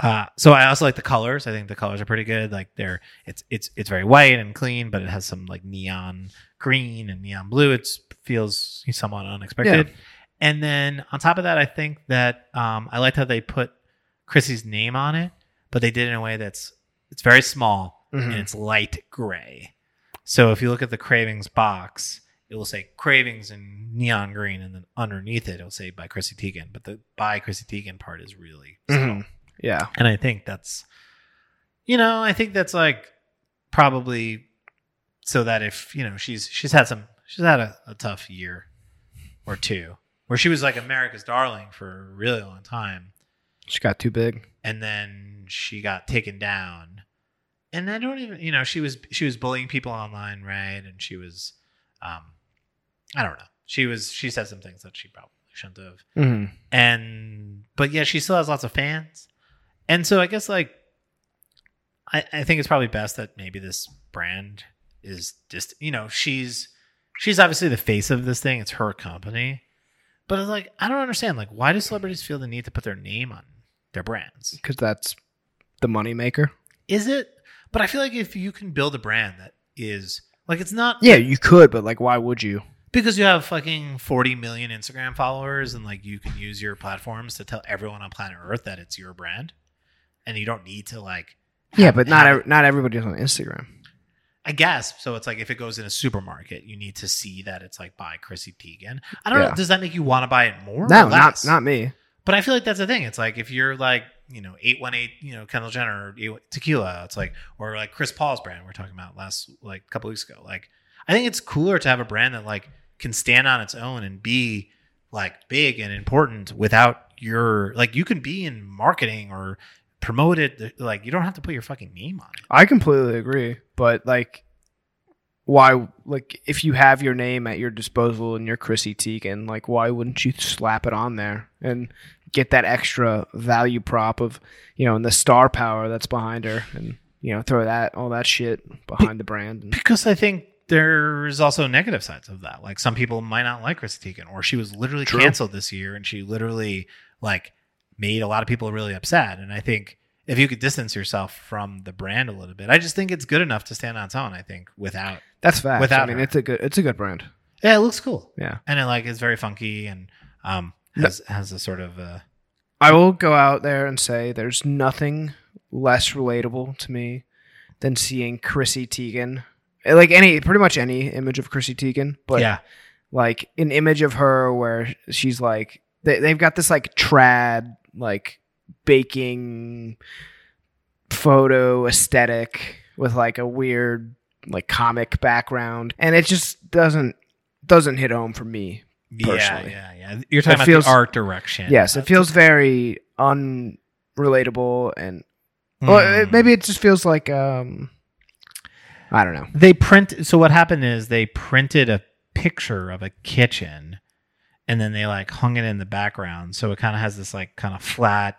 uh, so I also like the colors. I think the colors are pretty good. Like they're, it's it's it's very white and clean, but it has some like neon green and neon blue. It feels somewhat unexpected. And then on top of that, I think that um, I liked how they put Chrissy's name on it, but they did it in a way that's it's very small Mhm. and it's light gray. So if you look at the cravings box, it will say cravings in neon green, and then underneath it, it'll say by Chrissy Teigen. But the by Chrissy Teigen part is really subtle. Mhm. Yeah. And I think that's, you know, I think that's like probably so that if, you know, she's, she's had some, she's had a, a tough year or two where she was like America's darling for a really long time. She got too big. And then she got taken down. And I don't even, you know, she was, she was bullying people online, right? And she was, um, I don't know. She was, she said some things that she probably shouldn't have. Hmm and but yeah she still has lots of fans. And so i guess like I, I think it's probably best that maybe this brand is just you know she's she's obviously the face of this thing. It's her company. But it's like i don't understand like why do celebrities feel the need to put their name on their brands? Because that's the money maker. is it? But i feel like if you can build a brand that is like it's not Yeah, you could, but like, why would you? Because you have fucking 40 million Instagram followers and like you can use your platforms to tell everyone on planet Earth that it's your brand and you don't need to like Yeah, have- but not ev- not everybody's on Instagram. I guess so it's like if it goes in a supermarket you need to see that it's like by Chrissy Teigen. I don't know does that make you want to buy it more? No, or not not me. But I feel like that's the thing. It's like if you're like, you know, 818, you know, Kendall Jenner or tequila, it's like, or like Chris Paul's brand we are talking about last, like a couple weeks ago. Like, I think it's cooler to have a brand that like can stand on its own and be like big and important without your like you can be in marketing or promote it like you don't have to put your fucking name on it. I completely agree, but like, why? Like, if you have your name at your disposal and you're Chrissy Teigen, like, why wouldn't you slap it on there and get that extra value prop of you know and the star power that's behind her and you know throw that all that shit behind the brand? And, Because I think there's also negative sides of that. Like some people might not like Chrissy Teigen, or she was literally True. canceled this year, and she literally like made a lot of people really upset. And I think if you could distance yourself from the brand a little bit, I just think it's good enough to stand on its own. I think without, that's fact. Without I mean, her. it's a good it's a good brand. yeah, it looks cool, Yeah. and it like is very funky and um has has a sort of uh I will go out there and say there's nothing less relatable to me than seeing Chrissy Teigen. Like any, pretty much any image of Chrissy Teigen, but yeah like an image of her where she's like, they, they've got this like trad, like baking photo aesthetic with like a weird, like comic background. And it just doesn't, doesn't hit home for me yeah Personally. yeah yeah. You're talking It about feels- the art direction. Yes, it feels very unrelatable and well, mm. it- maybe it just feels like um I don't know. they print so what happened is they printed a picture of a kitchen and then they like hung it in the background so it kind of has this like kind of flat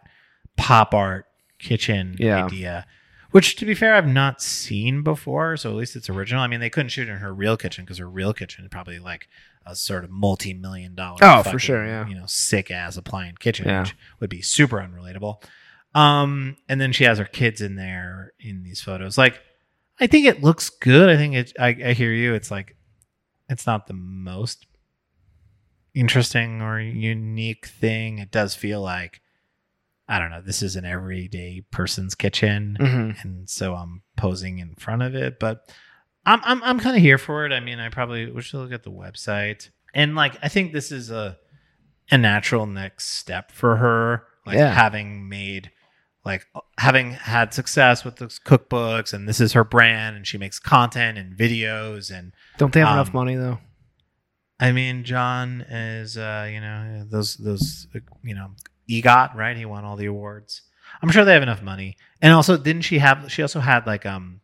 pop art kitchen Yeah. idea which to be fair i've not seen before so at least it's original i mean they couldn't shoot in her real kitchen because her real kitchen is probably like a sort of multi-million dollar Oh, for sure, yeah. you know sick ass appliance kitchen Yeah. which would be super unrelatable um and then she has her kids in there in these photos like I think it looks good. I think it. I, I hear you. It's like, it's not the most interesting or unique thing. It does feel like, I don't know. This is an everyday person's kitchen, Mhm. and so I'm posing in front of it. But I'm I'm I'm kind of here for it. I mean, I probably we should look at the website, and like I think this is a a natural next step for her. Like Yeah. having made like having had success with those cookbooks and this is her brand and she makes content and videos and Don't they have Um, enough money though? I mean John is uh you know those those uh, you know EGOT right? He won all the awards. I'm sure they have enough money. And also didn't she have she also had like um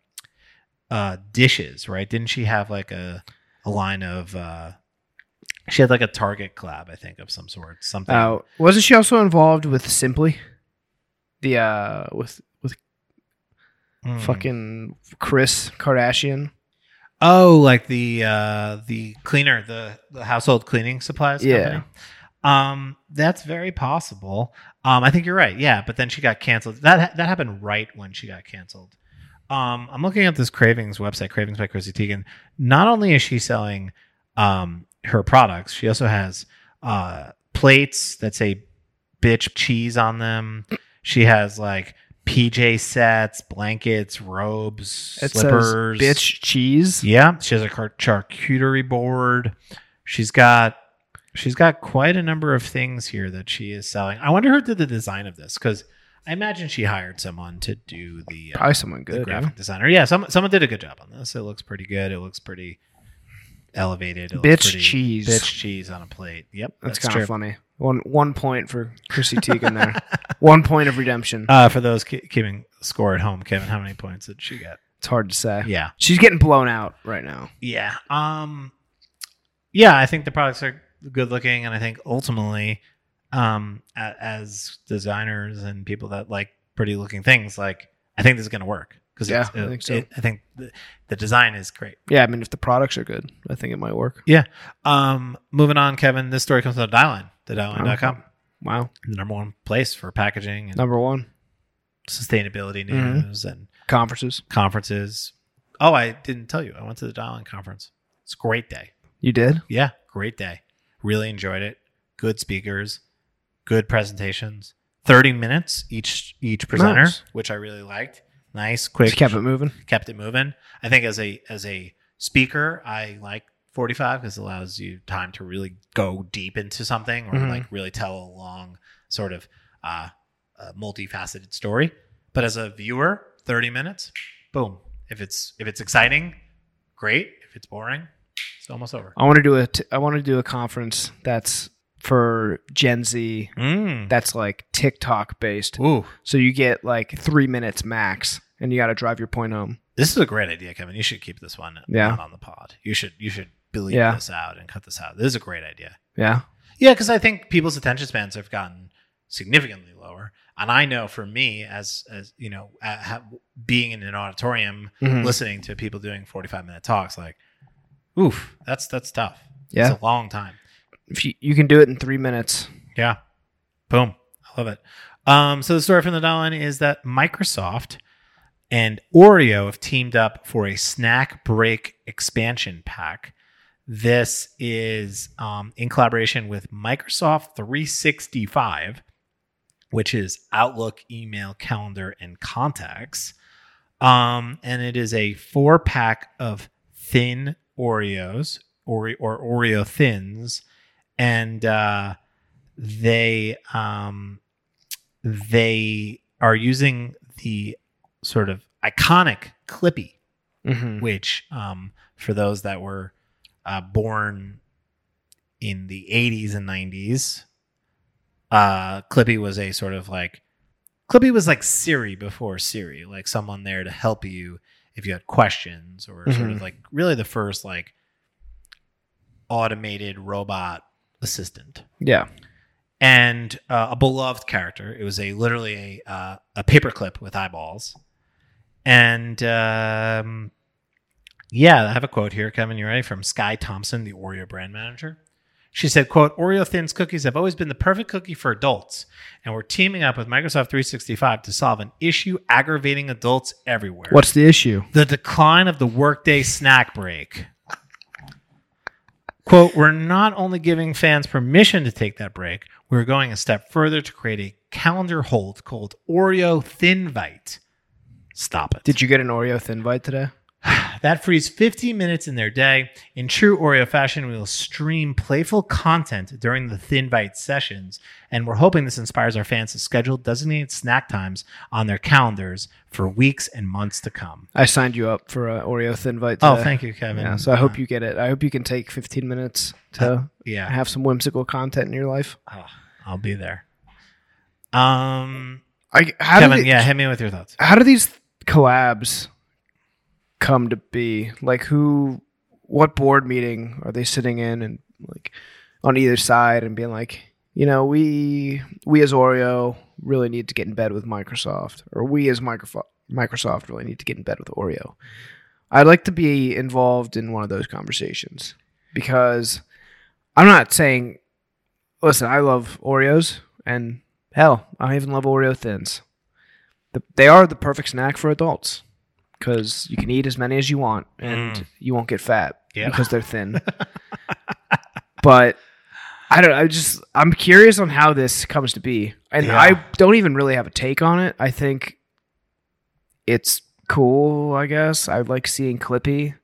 uh dishes right? Didn't she have like a a line of uh she had like a Target collab I think of some sort something. Uh, wasn't she also involved with Simply? The uh with with Mm. fucking Kris Kardashian. Oh, like the uh the cleaner, the the household cleaning supplies Yeah. company. Um, that's very possible. Um, I think you're right. Yeah, but then she got canceled. That that happened right when she got canceled. Um, I'm looking at this Cravings website, Cravings by Chrissy Teigen. Not only is she selling um her products, she also has uh plates that say bitch cheese on them. She has like PJ sets, blankets, robes, It slippers. says bitch cheese. Yeah, she has a car- charcuterie board. She's got she's got quite a number of things here that she is selling. I wonder who did the design of this because I imagine she hired someone to do the, uh, Probably someone good. graphic yeah. designer. Yeah, some, someone did a good job on this. It looks pretty good. It looks pretty elevated. It Bitch pretty- cheese. Bitch cheese on a plate. Yep, That's, that's, kind of funny. One one point for Chrissy Teigen there. One point of redemption. Uh, for those ke- keeping score at home, Kevin, how many points did she get? It's hard to say. Yeah. She's getting blown out right now. Yeah. Um yeah, I think the products are good looking and I think ultimately um a- as designers and people that like pretty looking things like I think this is going to work cuz Yeah, I think so. I think the, the design is great. Yeah, I mean, if the products are good, I think it might work. Yeah. Um moving on Kevin, this story comes from Dieline, the Dieline.com, Wow. the number one place for packaging and Number one, sustainability Mhm. news and conferences. conferences. Oh, I didn't tell you. I went to the Dieline conference. It's a great day. You did? Yeah, great day. Really enjoyed it. Good speakers, good presentations. Thirty minutes each each presenter, Nice. which I really liked. Nice, quick, Just kept it moving. kept it moving. I think as a as a speaker, I like forty five because it allows you time to really go deep into something or Mhm. like really tell a long sort of uh, uh, multifaceted story. But as a viewer, thirty minutes, boom. If it's if it's exciting, great. If it's boring, it's almost over. I want to do a. T- I want to do a conference that's for Gen Z Mm. that's like TikTok based. Ooh, So you get like three minutes max, and you got to drive your point home. this is a great idea, Kevin. You should keep this one Yeah. on the pod. You should you should bleep Yeah. this out and cut this out. This is a great idea. Yeah. Yeah, because I think people's attention spans have gotten significantly lower, and I know for me, as as you know, uh, ha- being in an auditorium, Mhm. listening to people doing forty five minute talks, like, oof, that's that's tough. Yeah. it's a long time. If you, you can do it in three minutes. Yeah, boom, I love it. Um, so the story from the dial is that Microsoft and Oreo have teamed up for a snack break expansion pack. This is um, in collaboration with Microsoft 365, which is Outlook, email, calendar, and contacts. Um, and it is a four pack of thin Oreos or, or Oreo thins. And uh, they um, they are using the sort of iconic Clippy Mm-hmm. which um, for those that were uh, born in the 80s and 90s uh, clippy was a sort of like clippy was like siri before siri like someone there to help you if you had questions or sort of Mhm. like really the first like automated robot assistant Yeah. and uh, a beloved character. It was a literally a uh, a paperclip with eyeballs, and um, yeah, I have a quote here, Kevin. You ready? From Sky Thompson, the Oreo brand manager. She said, "quote Oreo Thins cookies have always been the perfect cookie for adults, and we're teaming up with Microsoft 365 to solve an issue aggravating adults everywhere. What's the issue? the decline of the workday snack break. Quote, we're not only giving fans permission to take that break, we're going a step further to create a calendar hold called Oreo Thinvite. Stop it. Did you get an Oreo Thinvite today? that frees 15 minutes in their day. In true Oreo fashion, we will stream playful content during the Thinvite sessions, and we're hoping this inspires our fans to schedule designated snack times on their calendars for weeks and months to come. I signed you up for an Oreo Thinvite today. Oh, thank you, Kevin. Yeah, so I hope Uh, you get it. I hope you can take 15 minutes to yeah. have some whimsical content in your life. Oh, I'll be there. Um, I how Kevin, they- yeah, hit me with your thoughts. how do these collabs come to be? Like who what board meeting are they sitting in and like on either side and being like, you know, we we as Oreo really need to get in bed with Microsoft or we as Microsoft Microsoft really need to get in bed with Oreo. I'd like to be involved in one of those conversations because I'm not saying listen, I love Oreos and hell, I even love Oreo thins the, they are the perfect snack for adults because you can eat as many as you want and Mm. you won't get fat Yeah. because they're thin. but I don't. I just I'm curious on how this comes to be, and Yeah. I don't even really have a take on it. I think it's cool. I guess I like seeing Clippy.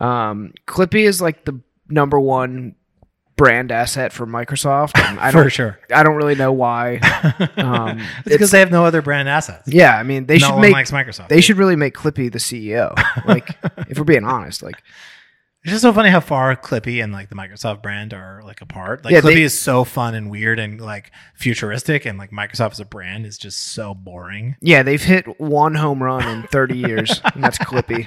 Um, Clippy is like the number one brand asset for Microsoft. I For don't. sure. I don't really know why. Um, it's because they have no other brand assets. Yeah, I mean they no should one make likes Microsoft. they should really make Clippy the CEO. Like, if we're being honest, like, it's just so funny how far Clippy and like the Microsoft brand are like apart. Like Yeah, Clippy they- is so fun and weird and like futuristic, and like Microsoft as a brand is just so boring. yeah, they've hit one home run in 30 years, and that's Clippy.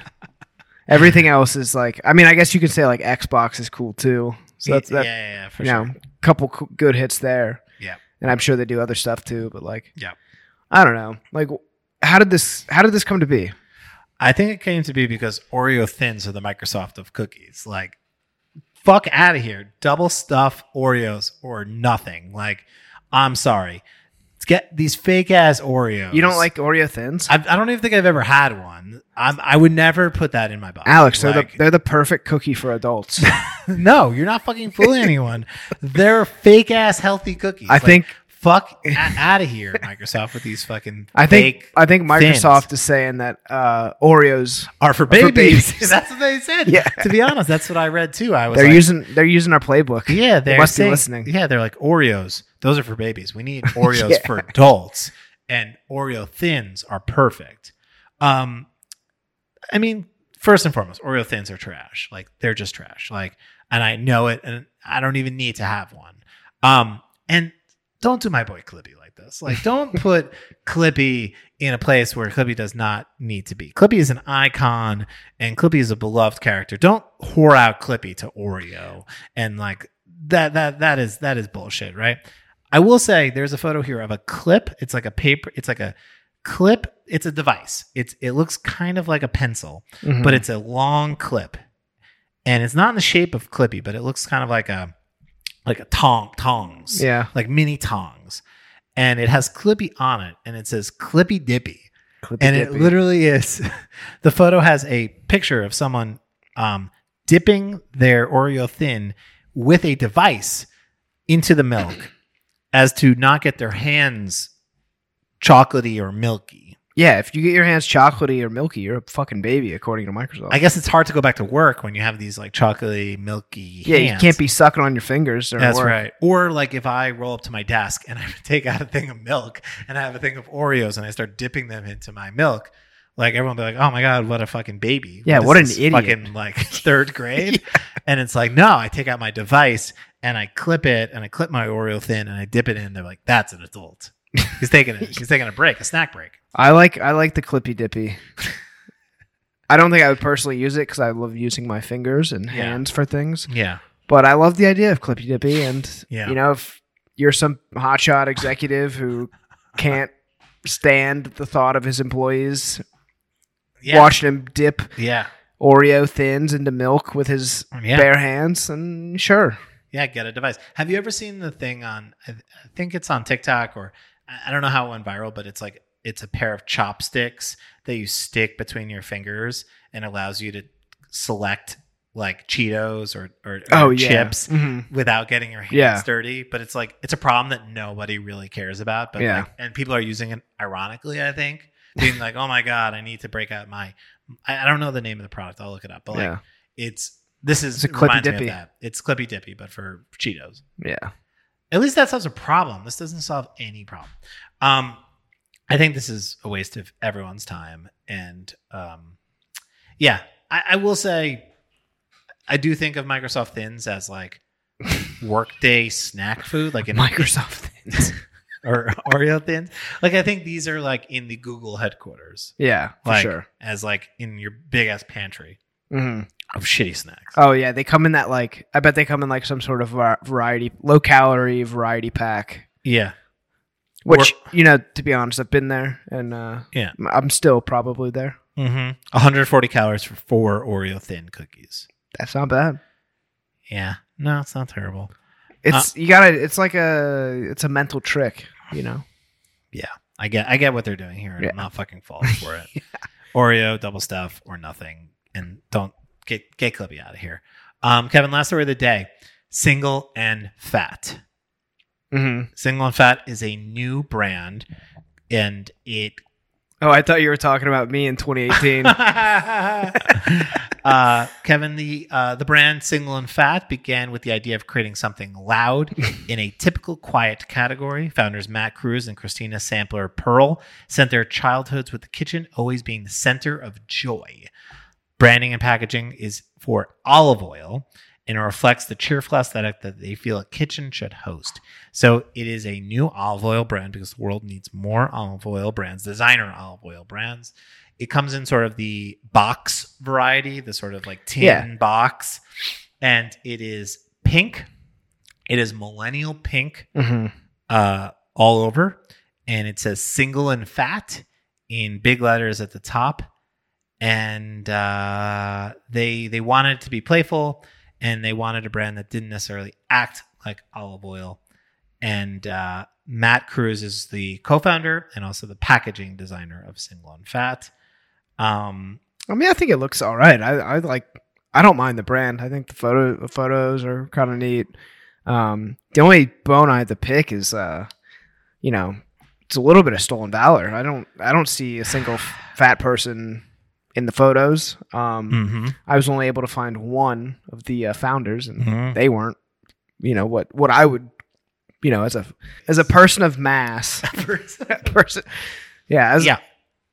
Everything else is like, I mean, I guess you could say like Xbox is cool too. So that's yeah, that, yeah, yeah, for you sure. know, couple good hits there. Yeah. and I'm sure they do other stuff too. But like, Yeah. I don't know. Like, how did this? How did this come to be? I think it came to be because Oreo thins are the Microsoft of cookies. Like, fuck out of here. Double stuff Oreos or nothing. Like, I'm sorry. Get these fake ass Oreos. You don't like Oreo thins, I, I don't even think I've ever had one. I'm, I would never put that in my body. Alex? They're Like, the they're the perfect cookie for adults. no, you're not fucking fooling anyone. They're fake ass healthy cookies. I Like, think fuck out of here, Microsoft, with these fucking. I think fake I think thins. Microsoft is saying that uh, Oreos are for for babies. babies. that's what they said. Yeah. To be honest, that's what I read too. I was they're like, using they're using our playbook. yeah, they they're must be listening. Yeah, they're like Oreos. Those are for babies. We need Oreos Yeah. for adults, and Oreo thins are perfect. Um, I mean, first and foremost, Oreo thins are trash. Like they're just trash. Like, and I know it, and I don't even need to have one. Um, and don't do my boy Clippy like this. Like, don't put Clippy in a place where Clippy does not need to be. Clippy is an icon, and Clippy is a beloved character. Don't whore out Clippy to Oreo, and like that. That that is that is bullshit, right? I will say there's a photo here of a clip. It's like a paper. It's like a clip. It's a device. It's it looks kind of like a pencil, Mhm. but it's a long clip, and it's not in the shape of Clippy, but it looks kind of like a like a tong tongs, yeah, like mini tongs, and it has Clippy on it, and it says Clippy Dippy, and it literally is. the photo has a picture of someone um, dipping their Oreo thin with a device into the milk, as to not get their hands chocolatey or milky. Yeah. If you get your hands chocolatey or milky, you're a fucking baby, according to Microsoft. I guess it's hard to go back to work when you have these like chocolatey, milky. yeah, you can't be sucking on your fingers. That's work. right. Or like if I roll up to my desk and I take out a thing of milk and I have a thing of Oreos and I start dipping them into my milk, like everyone will be like, "Oh my god, what a fucking baby!" Yeah, is what an idiot. Fucking like third grade, and it's like, no, I take out my device and I clip it and I clip my Oreo thin and I dip it in. They're like, "That's an adult." He's taking it. He's taking a break, a snack break. I like I like the Clippy Dippy. I don't think I would personally use it because I love using my fingers and hands for things. Yeah, But I love the idea of Clippy Dippy, and Yeah. you know, if you're some hotshot executive who can't stand the thought of his employees yeah, watching him dip yeah, Oreo thins into milk with his mm, Yeah. bare hands, and sure, Yeah, get a device. Have you ever seen the thing on? I I think it's on TikTok or I don't know how it went viral, but it's like it's a pair of chopsticks that you stick between your fingers and allows you to select like Cheetos or or, or oh yeah, chips Mhm. without getting your hands Yeah. dirty. But it's like it's a problem that nobody really cares about. But Yeah. like, and people are using it ironically. I think being like, oh my god, I need to break out my. I, I don't know the name of the product. I'll look it up. But like, yeah, it's this is It's a Clippy reminds me of Dippy. that. It's Clippy Dippy, but for Cheetos. yeah. At least that solves a problem. This doesn't solve any problem. Um, I think this is a waste of everyone's time. And um, yeah, I, I will say, I do think of Microsoft Thins as like workday snack food, like in Microsoft thins. or Oreo Thins. Like I think these are like in the Google headquarters, yeah, for like sure. as like in your big ass pantry hmm of shitty snacks. Oh yeah, they come in that like I bet they come in like some sort of variety, low calorie variety pack. Yeah, Which you know, to be honest, I've been there, and uh, Yeah. I'm still probably there. mm-hmm. 140 calories for four Oreo Thin cookies. That's not bad. Yeah. No, it's not terrible. It's you gotta. It's like a. It's a mental trick, you know. Yeah, I get I get what they're doing here and Yeah. I'm not fucking falling for it. Oreo, double stuff, or nothing. And don't get get Clippy out of here. Um, Kevin, last story of the day. Single and fat. Mm-hmm. Single and fat is a new brand and it Oh, I thought you were talking about me in 2018. uh, Kevin, the uh, the brand Single and Fat began with the idea of creating something loud in a typical quiet category. Founders Matt Cruz and Christina Sampler Pearl sent their childhoods with the kitchen always being the center of joy. Branding and packaging is for olive oil and it reflects the cheerful aesthetic that they feel a kitchen should host. So it is a new olive oil brand because the world needs more olive oil brands, designer olive oil brands. It comes in sort of the box variety, the sort of like tin Yeah. box, and it is pink. It is millennial pink mm-hmm. uh, all over, and it says "single and fat" in big letters at the top. And uh, they they wanted it to be playful, and they wanted a brand that didn't necessarily act like olive oil. And uh, Matt Cruz is the co-founder and also the packaging designer of Single and Fat. Um, I mean, I think it looks all right. I, I like. I don't mind the brand. I think the photo the photos are kind of neat. Um, the only bone I have to pick is, uh, you know, it's a little bit of stolen valor. I don't. I don't see a single fat person in the photos. Um, mhm. I was only able to find one of the uh, founders, and Mhm. they weren't. You know what? What I would, you know, as a as a person of mass, person, yeah, as Yeah.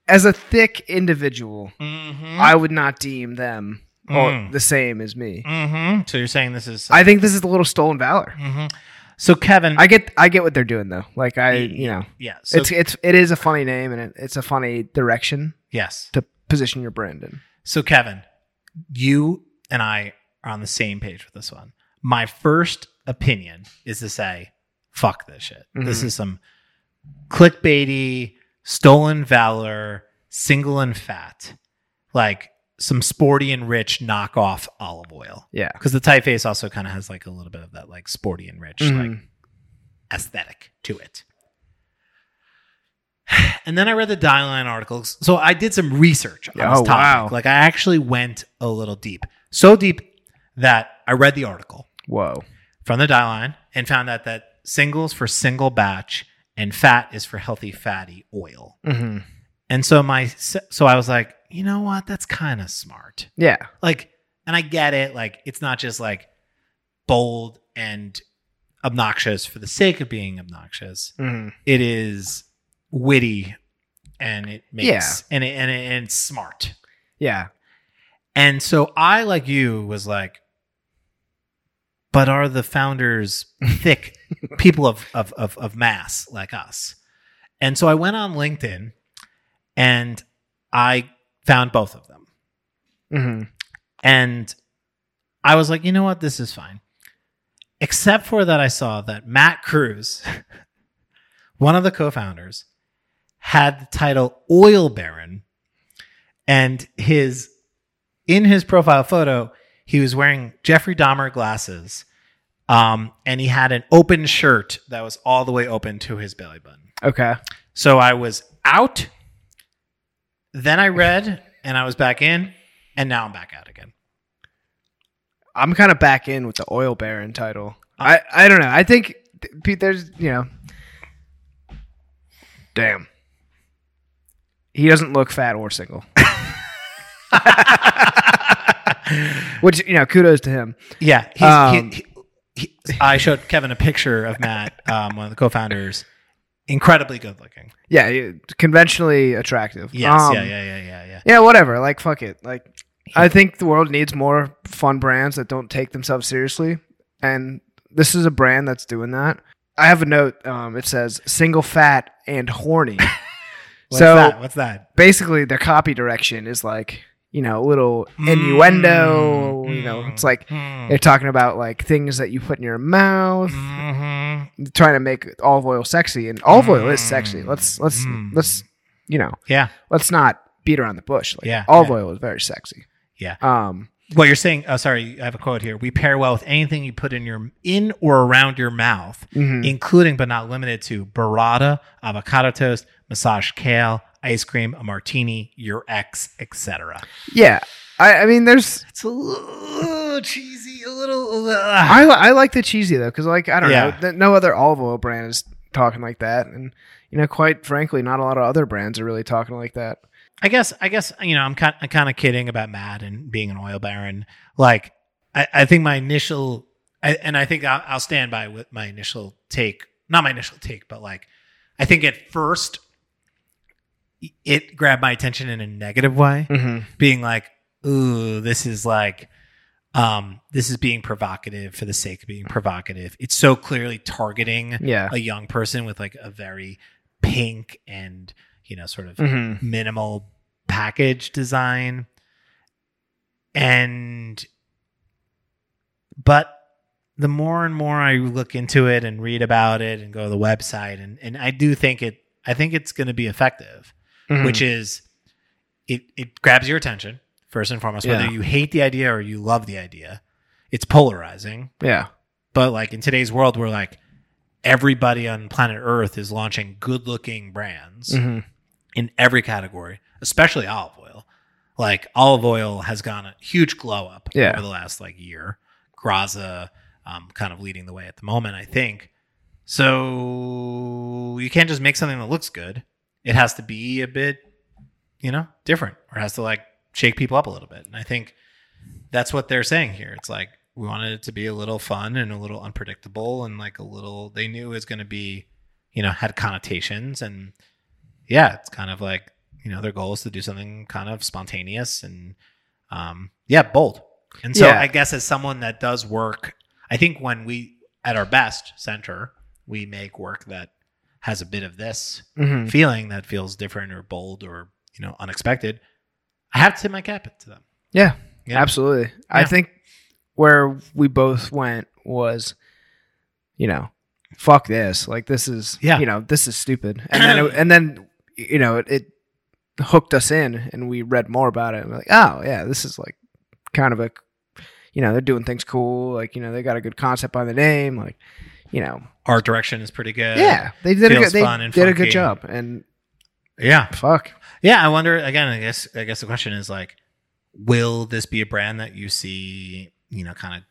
as a thick individual, Mhm. I would not deem them or Mm. the same as me. Mhm. So you're saying this is I think this is a little stolen valor. Mhm. So Kevin, I get I get what they're doing though. Like I, you know, yeah. So it's it's it is a funny name and it, it's a funny direction yes. to position your brand in. So Kevin, you and I are on the same page with this one. My first opinion is to say, fuck this shit. This Mhm. is some clickbaity, stolen valor, single and fat, like some sporty and rich knockoff olive oil. Yeah. Because the typeface also kind of has like a little bit of that like sporty and rich like Mhm. aesthetic to it. And then I read the Dieline articles. So I did some research on Oh, this topic. wow. Like I actually went a little deep. So deep that I read the article Whoa. from the Dieline and found out that singles for single batch and fat is for healthy fatty oil. hmm And so my so I was like, you know what? That's kind of smart. Yeah. Like and I get it. Like it's not just like bold and obnoxious for the sake of being obnoxious. hmm It is witty and it makes Yeah. and it, and, it, and it's smart. Yeah. And so I, like you, was like, but are the founders thick people of, of, of, of mass like us? And so I went on LinkedIn and I found both of them. hmm And I was like, you know what? This is fine. Except for that, I saw that Matt Cruz, one of the co founders, had the title Oil Baron. And his, in his profile photo, he was wearing Jeffrey Dahmer glasses. Um, and he had an open shirt that was all the way open to his belly button. Okay. So I was out. Then I read and I was back in. And now I'm back out again. I'm kind of back in with the oil baron title. I I don't know. I think Pete, there's you know, damn, he doesn't look fat or single. Which you know, kudos to him. Yeah, he's, Um, he, he, he, I showed Kevin a picture of Matt, um, one of the co-founders. Incredibly good looking. Yeah, conventionally attractive. Yes, Um, yeah, yeah, yeah, yeah, yeah. Yeah, whatever. Like, fuck it. Like, I think the world needs more fun brands that don't take themselves seriously, and this is a brand that's doing that. I have a note. Um, it says "single fat and horny." What's so that? What's that? basically, their copy direction is like you know, a little innuendo. Mm, you know, mm, it's like mm, they're talking about like things that you put in your mouth, mhm. trying to make olive oil sexy, and olive oil is sexy. Let's let's Mm. let's you know, Yeah, let's not beat around the bush. Like, Yeah, olive yeah. oil is very sexy. yeah. Um, Well, you're saying. Oh, sorry. I have a quote here. We pair well with anything you put in your in or around your mouth, mhm. including but not limited to burrata, avocado toast, massaged kale, ice cream, a martini, your ex, etc. Yeah, I, I mean, there's It's a little cheesy, a little. uh, I I like the cheesy though because like I don't Yeah. know, no other olive oil brand is talking like that, and you know, quite frankly, not a lot of other brands are really talking like that. I guess I guess you know I'm kind I'm kind of kidding about Matt and being an oil baron. Like I, I think my initial I, and I think I'll, I'll stand by with my initial take. Not my initial take, but like I think at first it grabbed my attention in a negative way, Mm-hmm. being like, "Ooh, this is like." Um, this is being provocative for the sake of being provocative. It's so clearly targeting Yeah. a young person with like a very pink and you know sort of Mm-hmm. minimal package design and but the more and more i look into it and read about it and go to the website and, and i do think it i think it's going to be effective Mm-hmm. which is it it grabs your attention first and foremost whether Yeah. you hate the idea or you love the idea it's polarizing yeah, but like in today's world where like everybody on planet earth is launching good looking brands mm-hmm. in every category, especially olive oil. Like olive oil has gone a huge glow up Yeah. over the last like year. Graza um, kind of leading the way at the moment, I think. So you can't just make something that looks good. It has to be a bit, you know, different, or has to like shake people up a little bit. And I think that's what they're saying here. It's like we wanted it to be a little fun and a little unpredictable, and like a little. They knew it was going to be, you know, had connotations and yeah, it's kind of like you know their goal is to do something kind of spontaneous and um, yeah, bold. And so Yeah. I guess as someone that does work, I think when we at our best center, we make work that has a bit of this Mhm. feeling that feels different or bold or you know unexpected. I have to tip my cap to them. Yeah, Yeah. absolutely. I think where we both went was, you know, fuck this. Like this is, Yeah. you know, this is stupid. And then, it, and then, you know, it, it hooked us in, and we read more about it. And we're like, oh yeah, this is like kind of a, you know, they're doing things cool. Like you know, they got a good concept by the name. Like, you know, Art direction is pretty good. yeah, they did a good, they fun and did a funky. good job. And yeah, fuck, yeah. I wonder again. I guess I guess the question is like, will this be a brand that you see you know kind of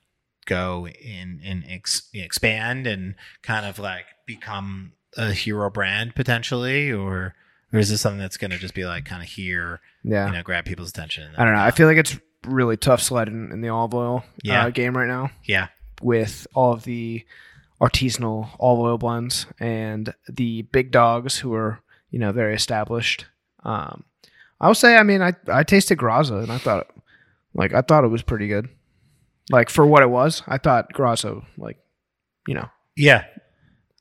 go in and ex- expand and kind of like become a hero brand potentially, or or is this something that's going to just be like kind of here, yeah. you know, grab people's attention? I don't know. I uh, feel like it's really tough sledding in the olive oil Yeah. uh, game right now. yeah, with all of the artisanal olive oil blends and the big dogs who are you know very established. Um, I will say, I mean, I I tasted Graza and I thought like I thought it was pretty good. Like for what it was, I thought Graza like you know yeah.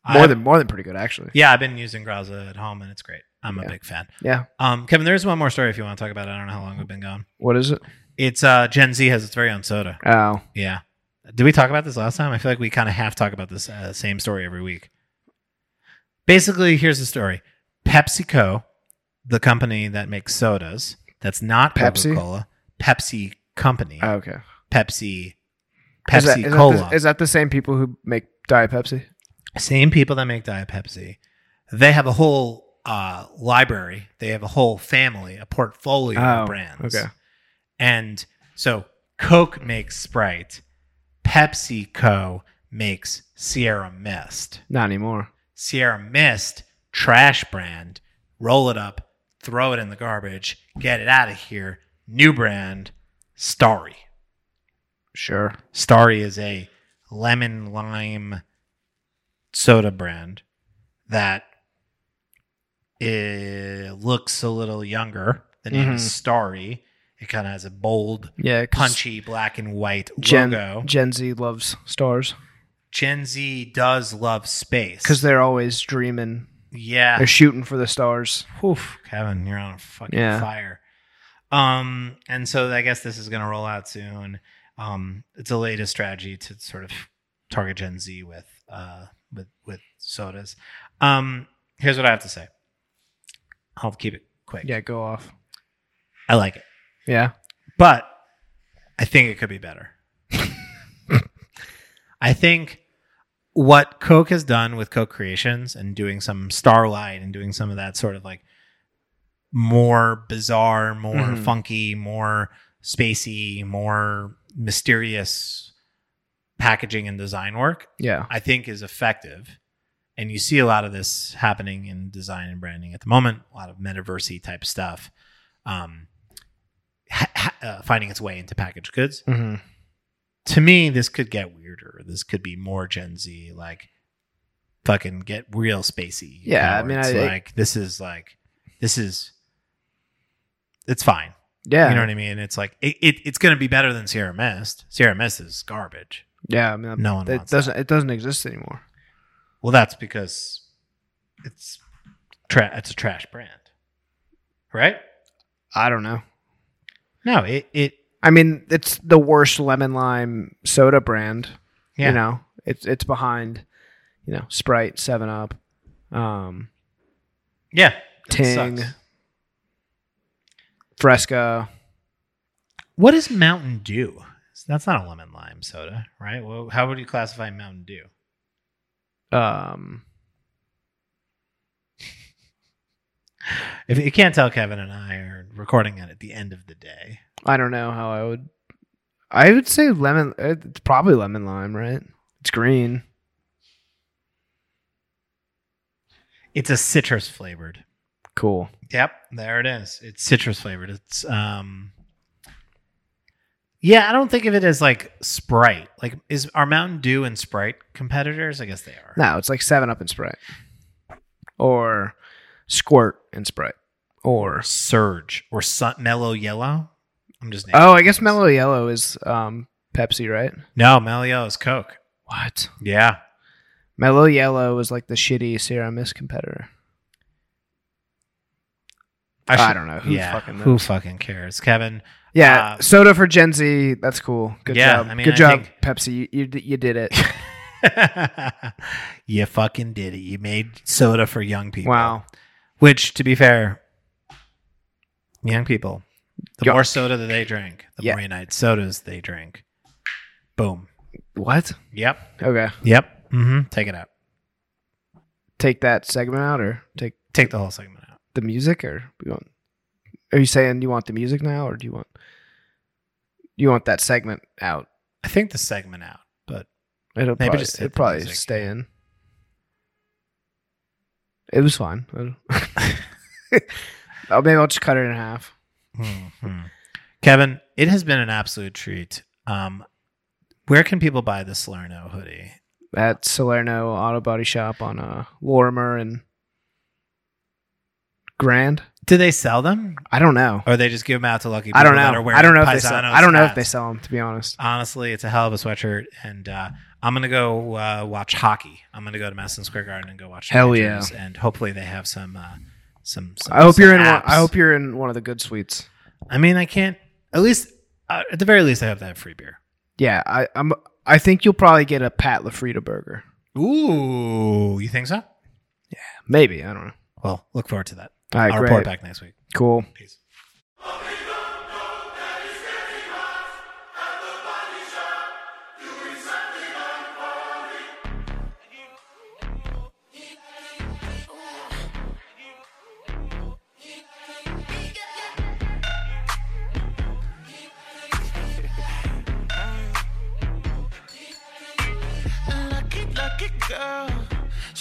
more I- than more than pretty good actually. yeah. I've been using Graza at home and it's great. I'm a big fan. Yeah. Um, Kevin, there's one more story if you want to talk about it. I don't know how long we've been gone. What is it? It's uh Gen Z has its very own soda. Oh, Yeah. Did we talk about this last time? I feel like we kind of half talk about this uh, same story every week. Basically, here's the story: PepsiCo, the company that makes sodas, that's not Pepsi? Cola, Pepsi Company, oh, okay. Pepsi, Is Pepsi is, that Cola. the, is that the same people who make Diet Pepsi? same people that make Diet Pepsi. They have a whole uh, library. They have a whole family, a portfolio Oh, of brands. okay. And so Coke makes Sprite, PepsiCo makes Sierra Mist. Not anymore. Sierra Mist, trash brand, roll it up, throw it in the garbage, get it out of here. New brand, Starry. Sure. Starry is a lemon lime soda brand that looks a little younger. The name Mhm. is Starry. It kind of has a bold, yeah, punchy black and white Gen, logo. Gen Z loves stars Gen Z does love space because they're always dreaming. yeah, They're shooting for the stars. Whew, Kevin, you're on a fucking Yeah. fire. Um, and so I guess this is going to roll out soon. Um, it's a latest strategy to sort of target Gen Z with uh with with sodas. Um, here's what I have to say. I'll keep it quick. Yeah, go off. I like it, Yeah. but I think it could be better. I think what Coke has done with Coke Creations and doing some Starlight and doing some of that sort of like more bizarre, more Mhm. funky, more spacey, more mysterious packaging and design work, Yeah. I think is effective. And you see a lot of this happening in design and branding at the moment, a lot of metaversey type stuff. Um, ha- uh, finding its way into packaged goods hmm to me, this could get weirder. This could be more Gen Z, like fucking get real spacey. Yeah, I mean, it's I- I- like this is like this is it's fine. Yeah. You know what I mean? It's like it, it it's gonna be better than Sierra Mist. Sierra Mist is garbage. yeah. I mean, No one it doesn't. It doesn't exist anymore. Well, that's because it's tra- it's a trash brand, right? I don't know. No, it it I mean, it's the worst lemon lime soda brand. yeah. You know, it's it's behind, you know, Sprite, Seven Up, um, yeah. Ting. Fresca. What is Mountain Dew? That's not a lemon lime soda, right? Well, how would you classify Mountain Dew? Um, If you can't tell, Kevin and I are recording it at the end of the day. I don't know how I would. I would say lemon. It's probably lemon lime, right? It's green. It's a citrus flavored. Cool. Yep, there it is. It's citrus flavored. It's um Yeah, I don't think of it as like Sprite. Like is are Mountain Dew and Sprite competitors? I guess they are. No, it's like Seven Up and Sprite, or Squirt and Sprite, or Surge or Sun- Mellow Yellow. I'm just naming oh, I guess things. Mellow Yellow is um Pepsi, right? No, Mellow Yellow is Coke. What? Yeah. Mellow Yellow was like the shitty Sierra Mist competitor. I, should- don't know. Who yeah, fucking who fucking cares, Kevin? Yeah, Uh, soda for Gen Z. That's cool. Good Yeah, job. I mean, Good I job, think- Pepsi. You, you you did it. you fucking did it. You made soda for young people. wow. Which, to be fair, young people, the Yo- more soda that they drink, the Yeah. more United sodas they drink. Boom. What? Yep. Okay. Yep. Mm-hmm. Take it out. Take that segment out, or take Take the whole segment out. the music, or you want? Are you saying you want the music now, or do you want? You want that segment out? I think the segment out, but It'll Maybe probably, just hit it'll the probably music, stay in. It was fine. oh, maybe I'll just cut it in half. Mhm. Kevin, it has been an absolute treat. Um, where can people buy the Salerno hoodie? At Salerno Auto Body Shop on uh, Lorimer and Grand. Do they sell them, I don't know. or they just give them out to lucky people I don't that know. are wearing I don't know if they sell. I don't know if they sell them. To be honest. Honestly, it's a hell of a sweatshirt, and uh, I'm gonna go uh, watch hockey. I'm gonna go to Madison Square Garden and go watch. the Hell Rangers, yeah. and hopefully they have some. Uh, some, some I hope some you're in. One, apps. I hope you're in one of the good suites. I mean, I can't. At least, uh, at the very least, I hope they have free beer. Yeah, I, I'm. I think you'll probably get a Pat LaFrieda burger. Ooh, you think so? Yeah, maybe I don't know. Well, look forward to that. All right, I'll great. report back next week. Cool. Peace.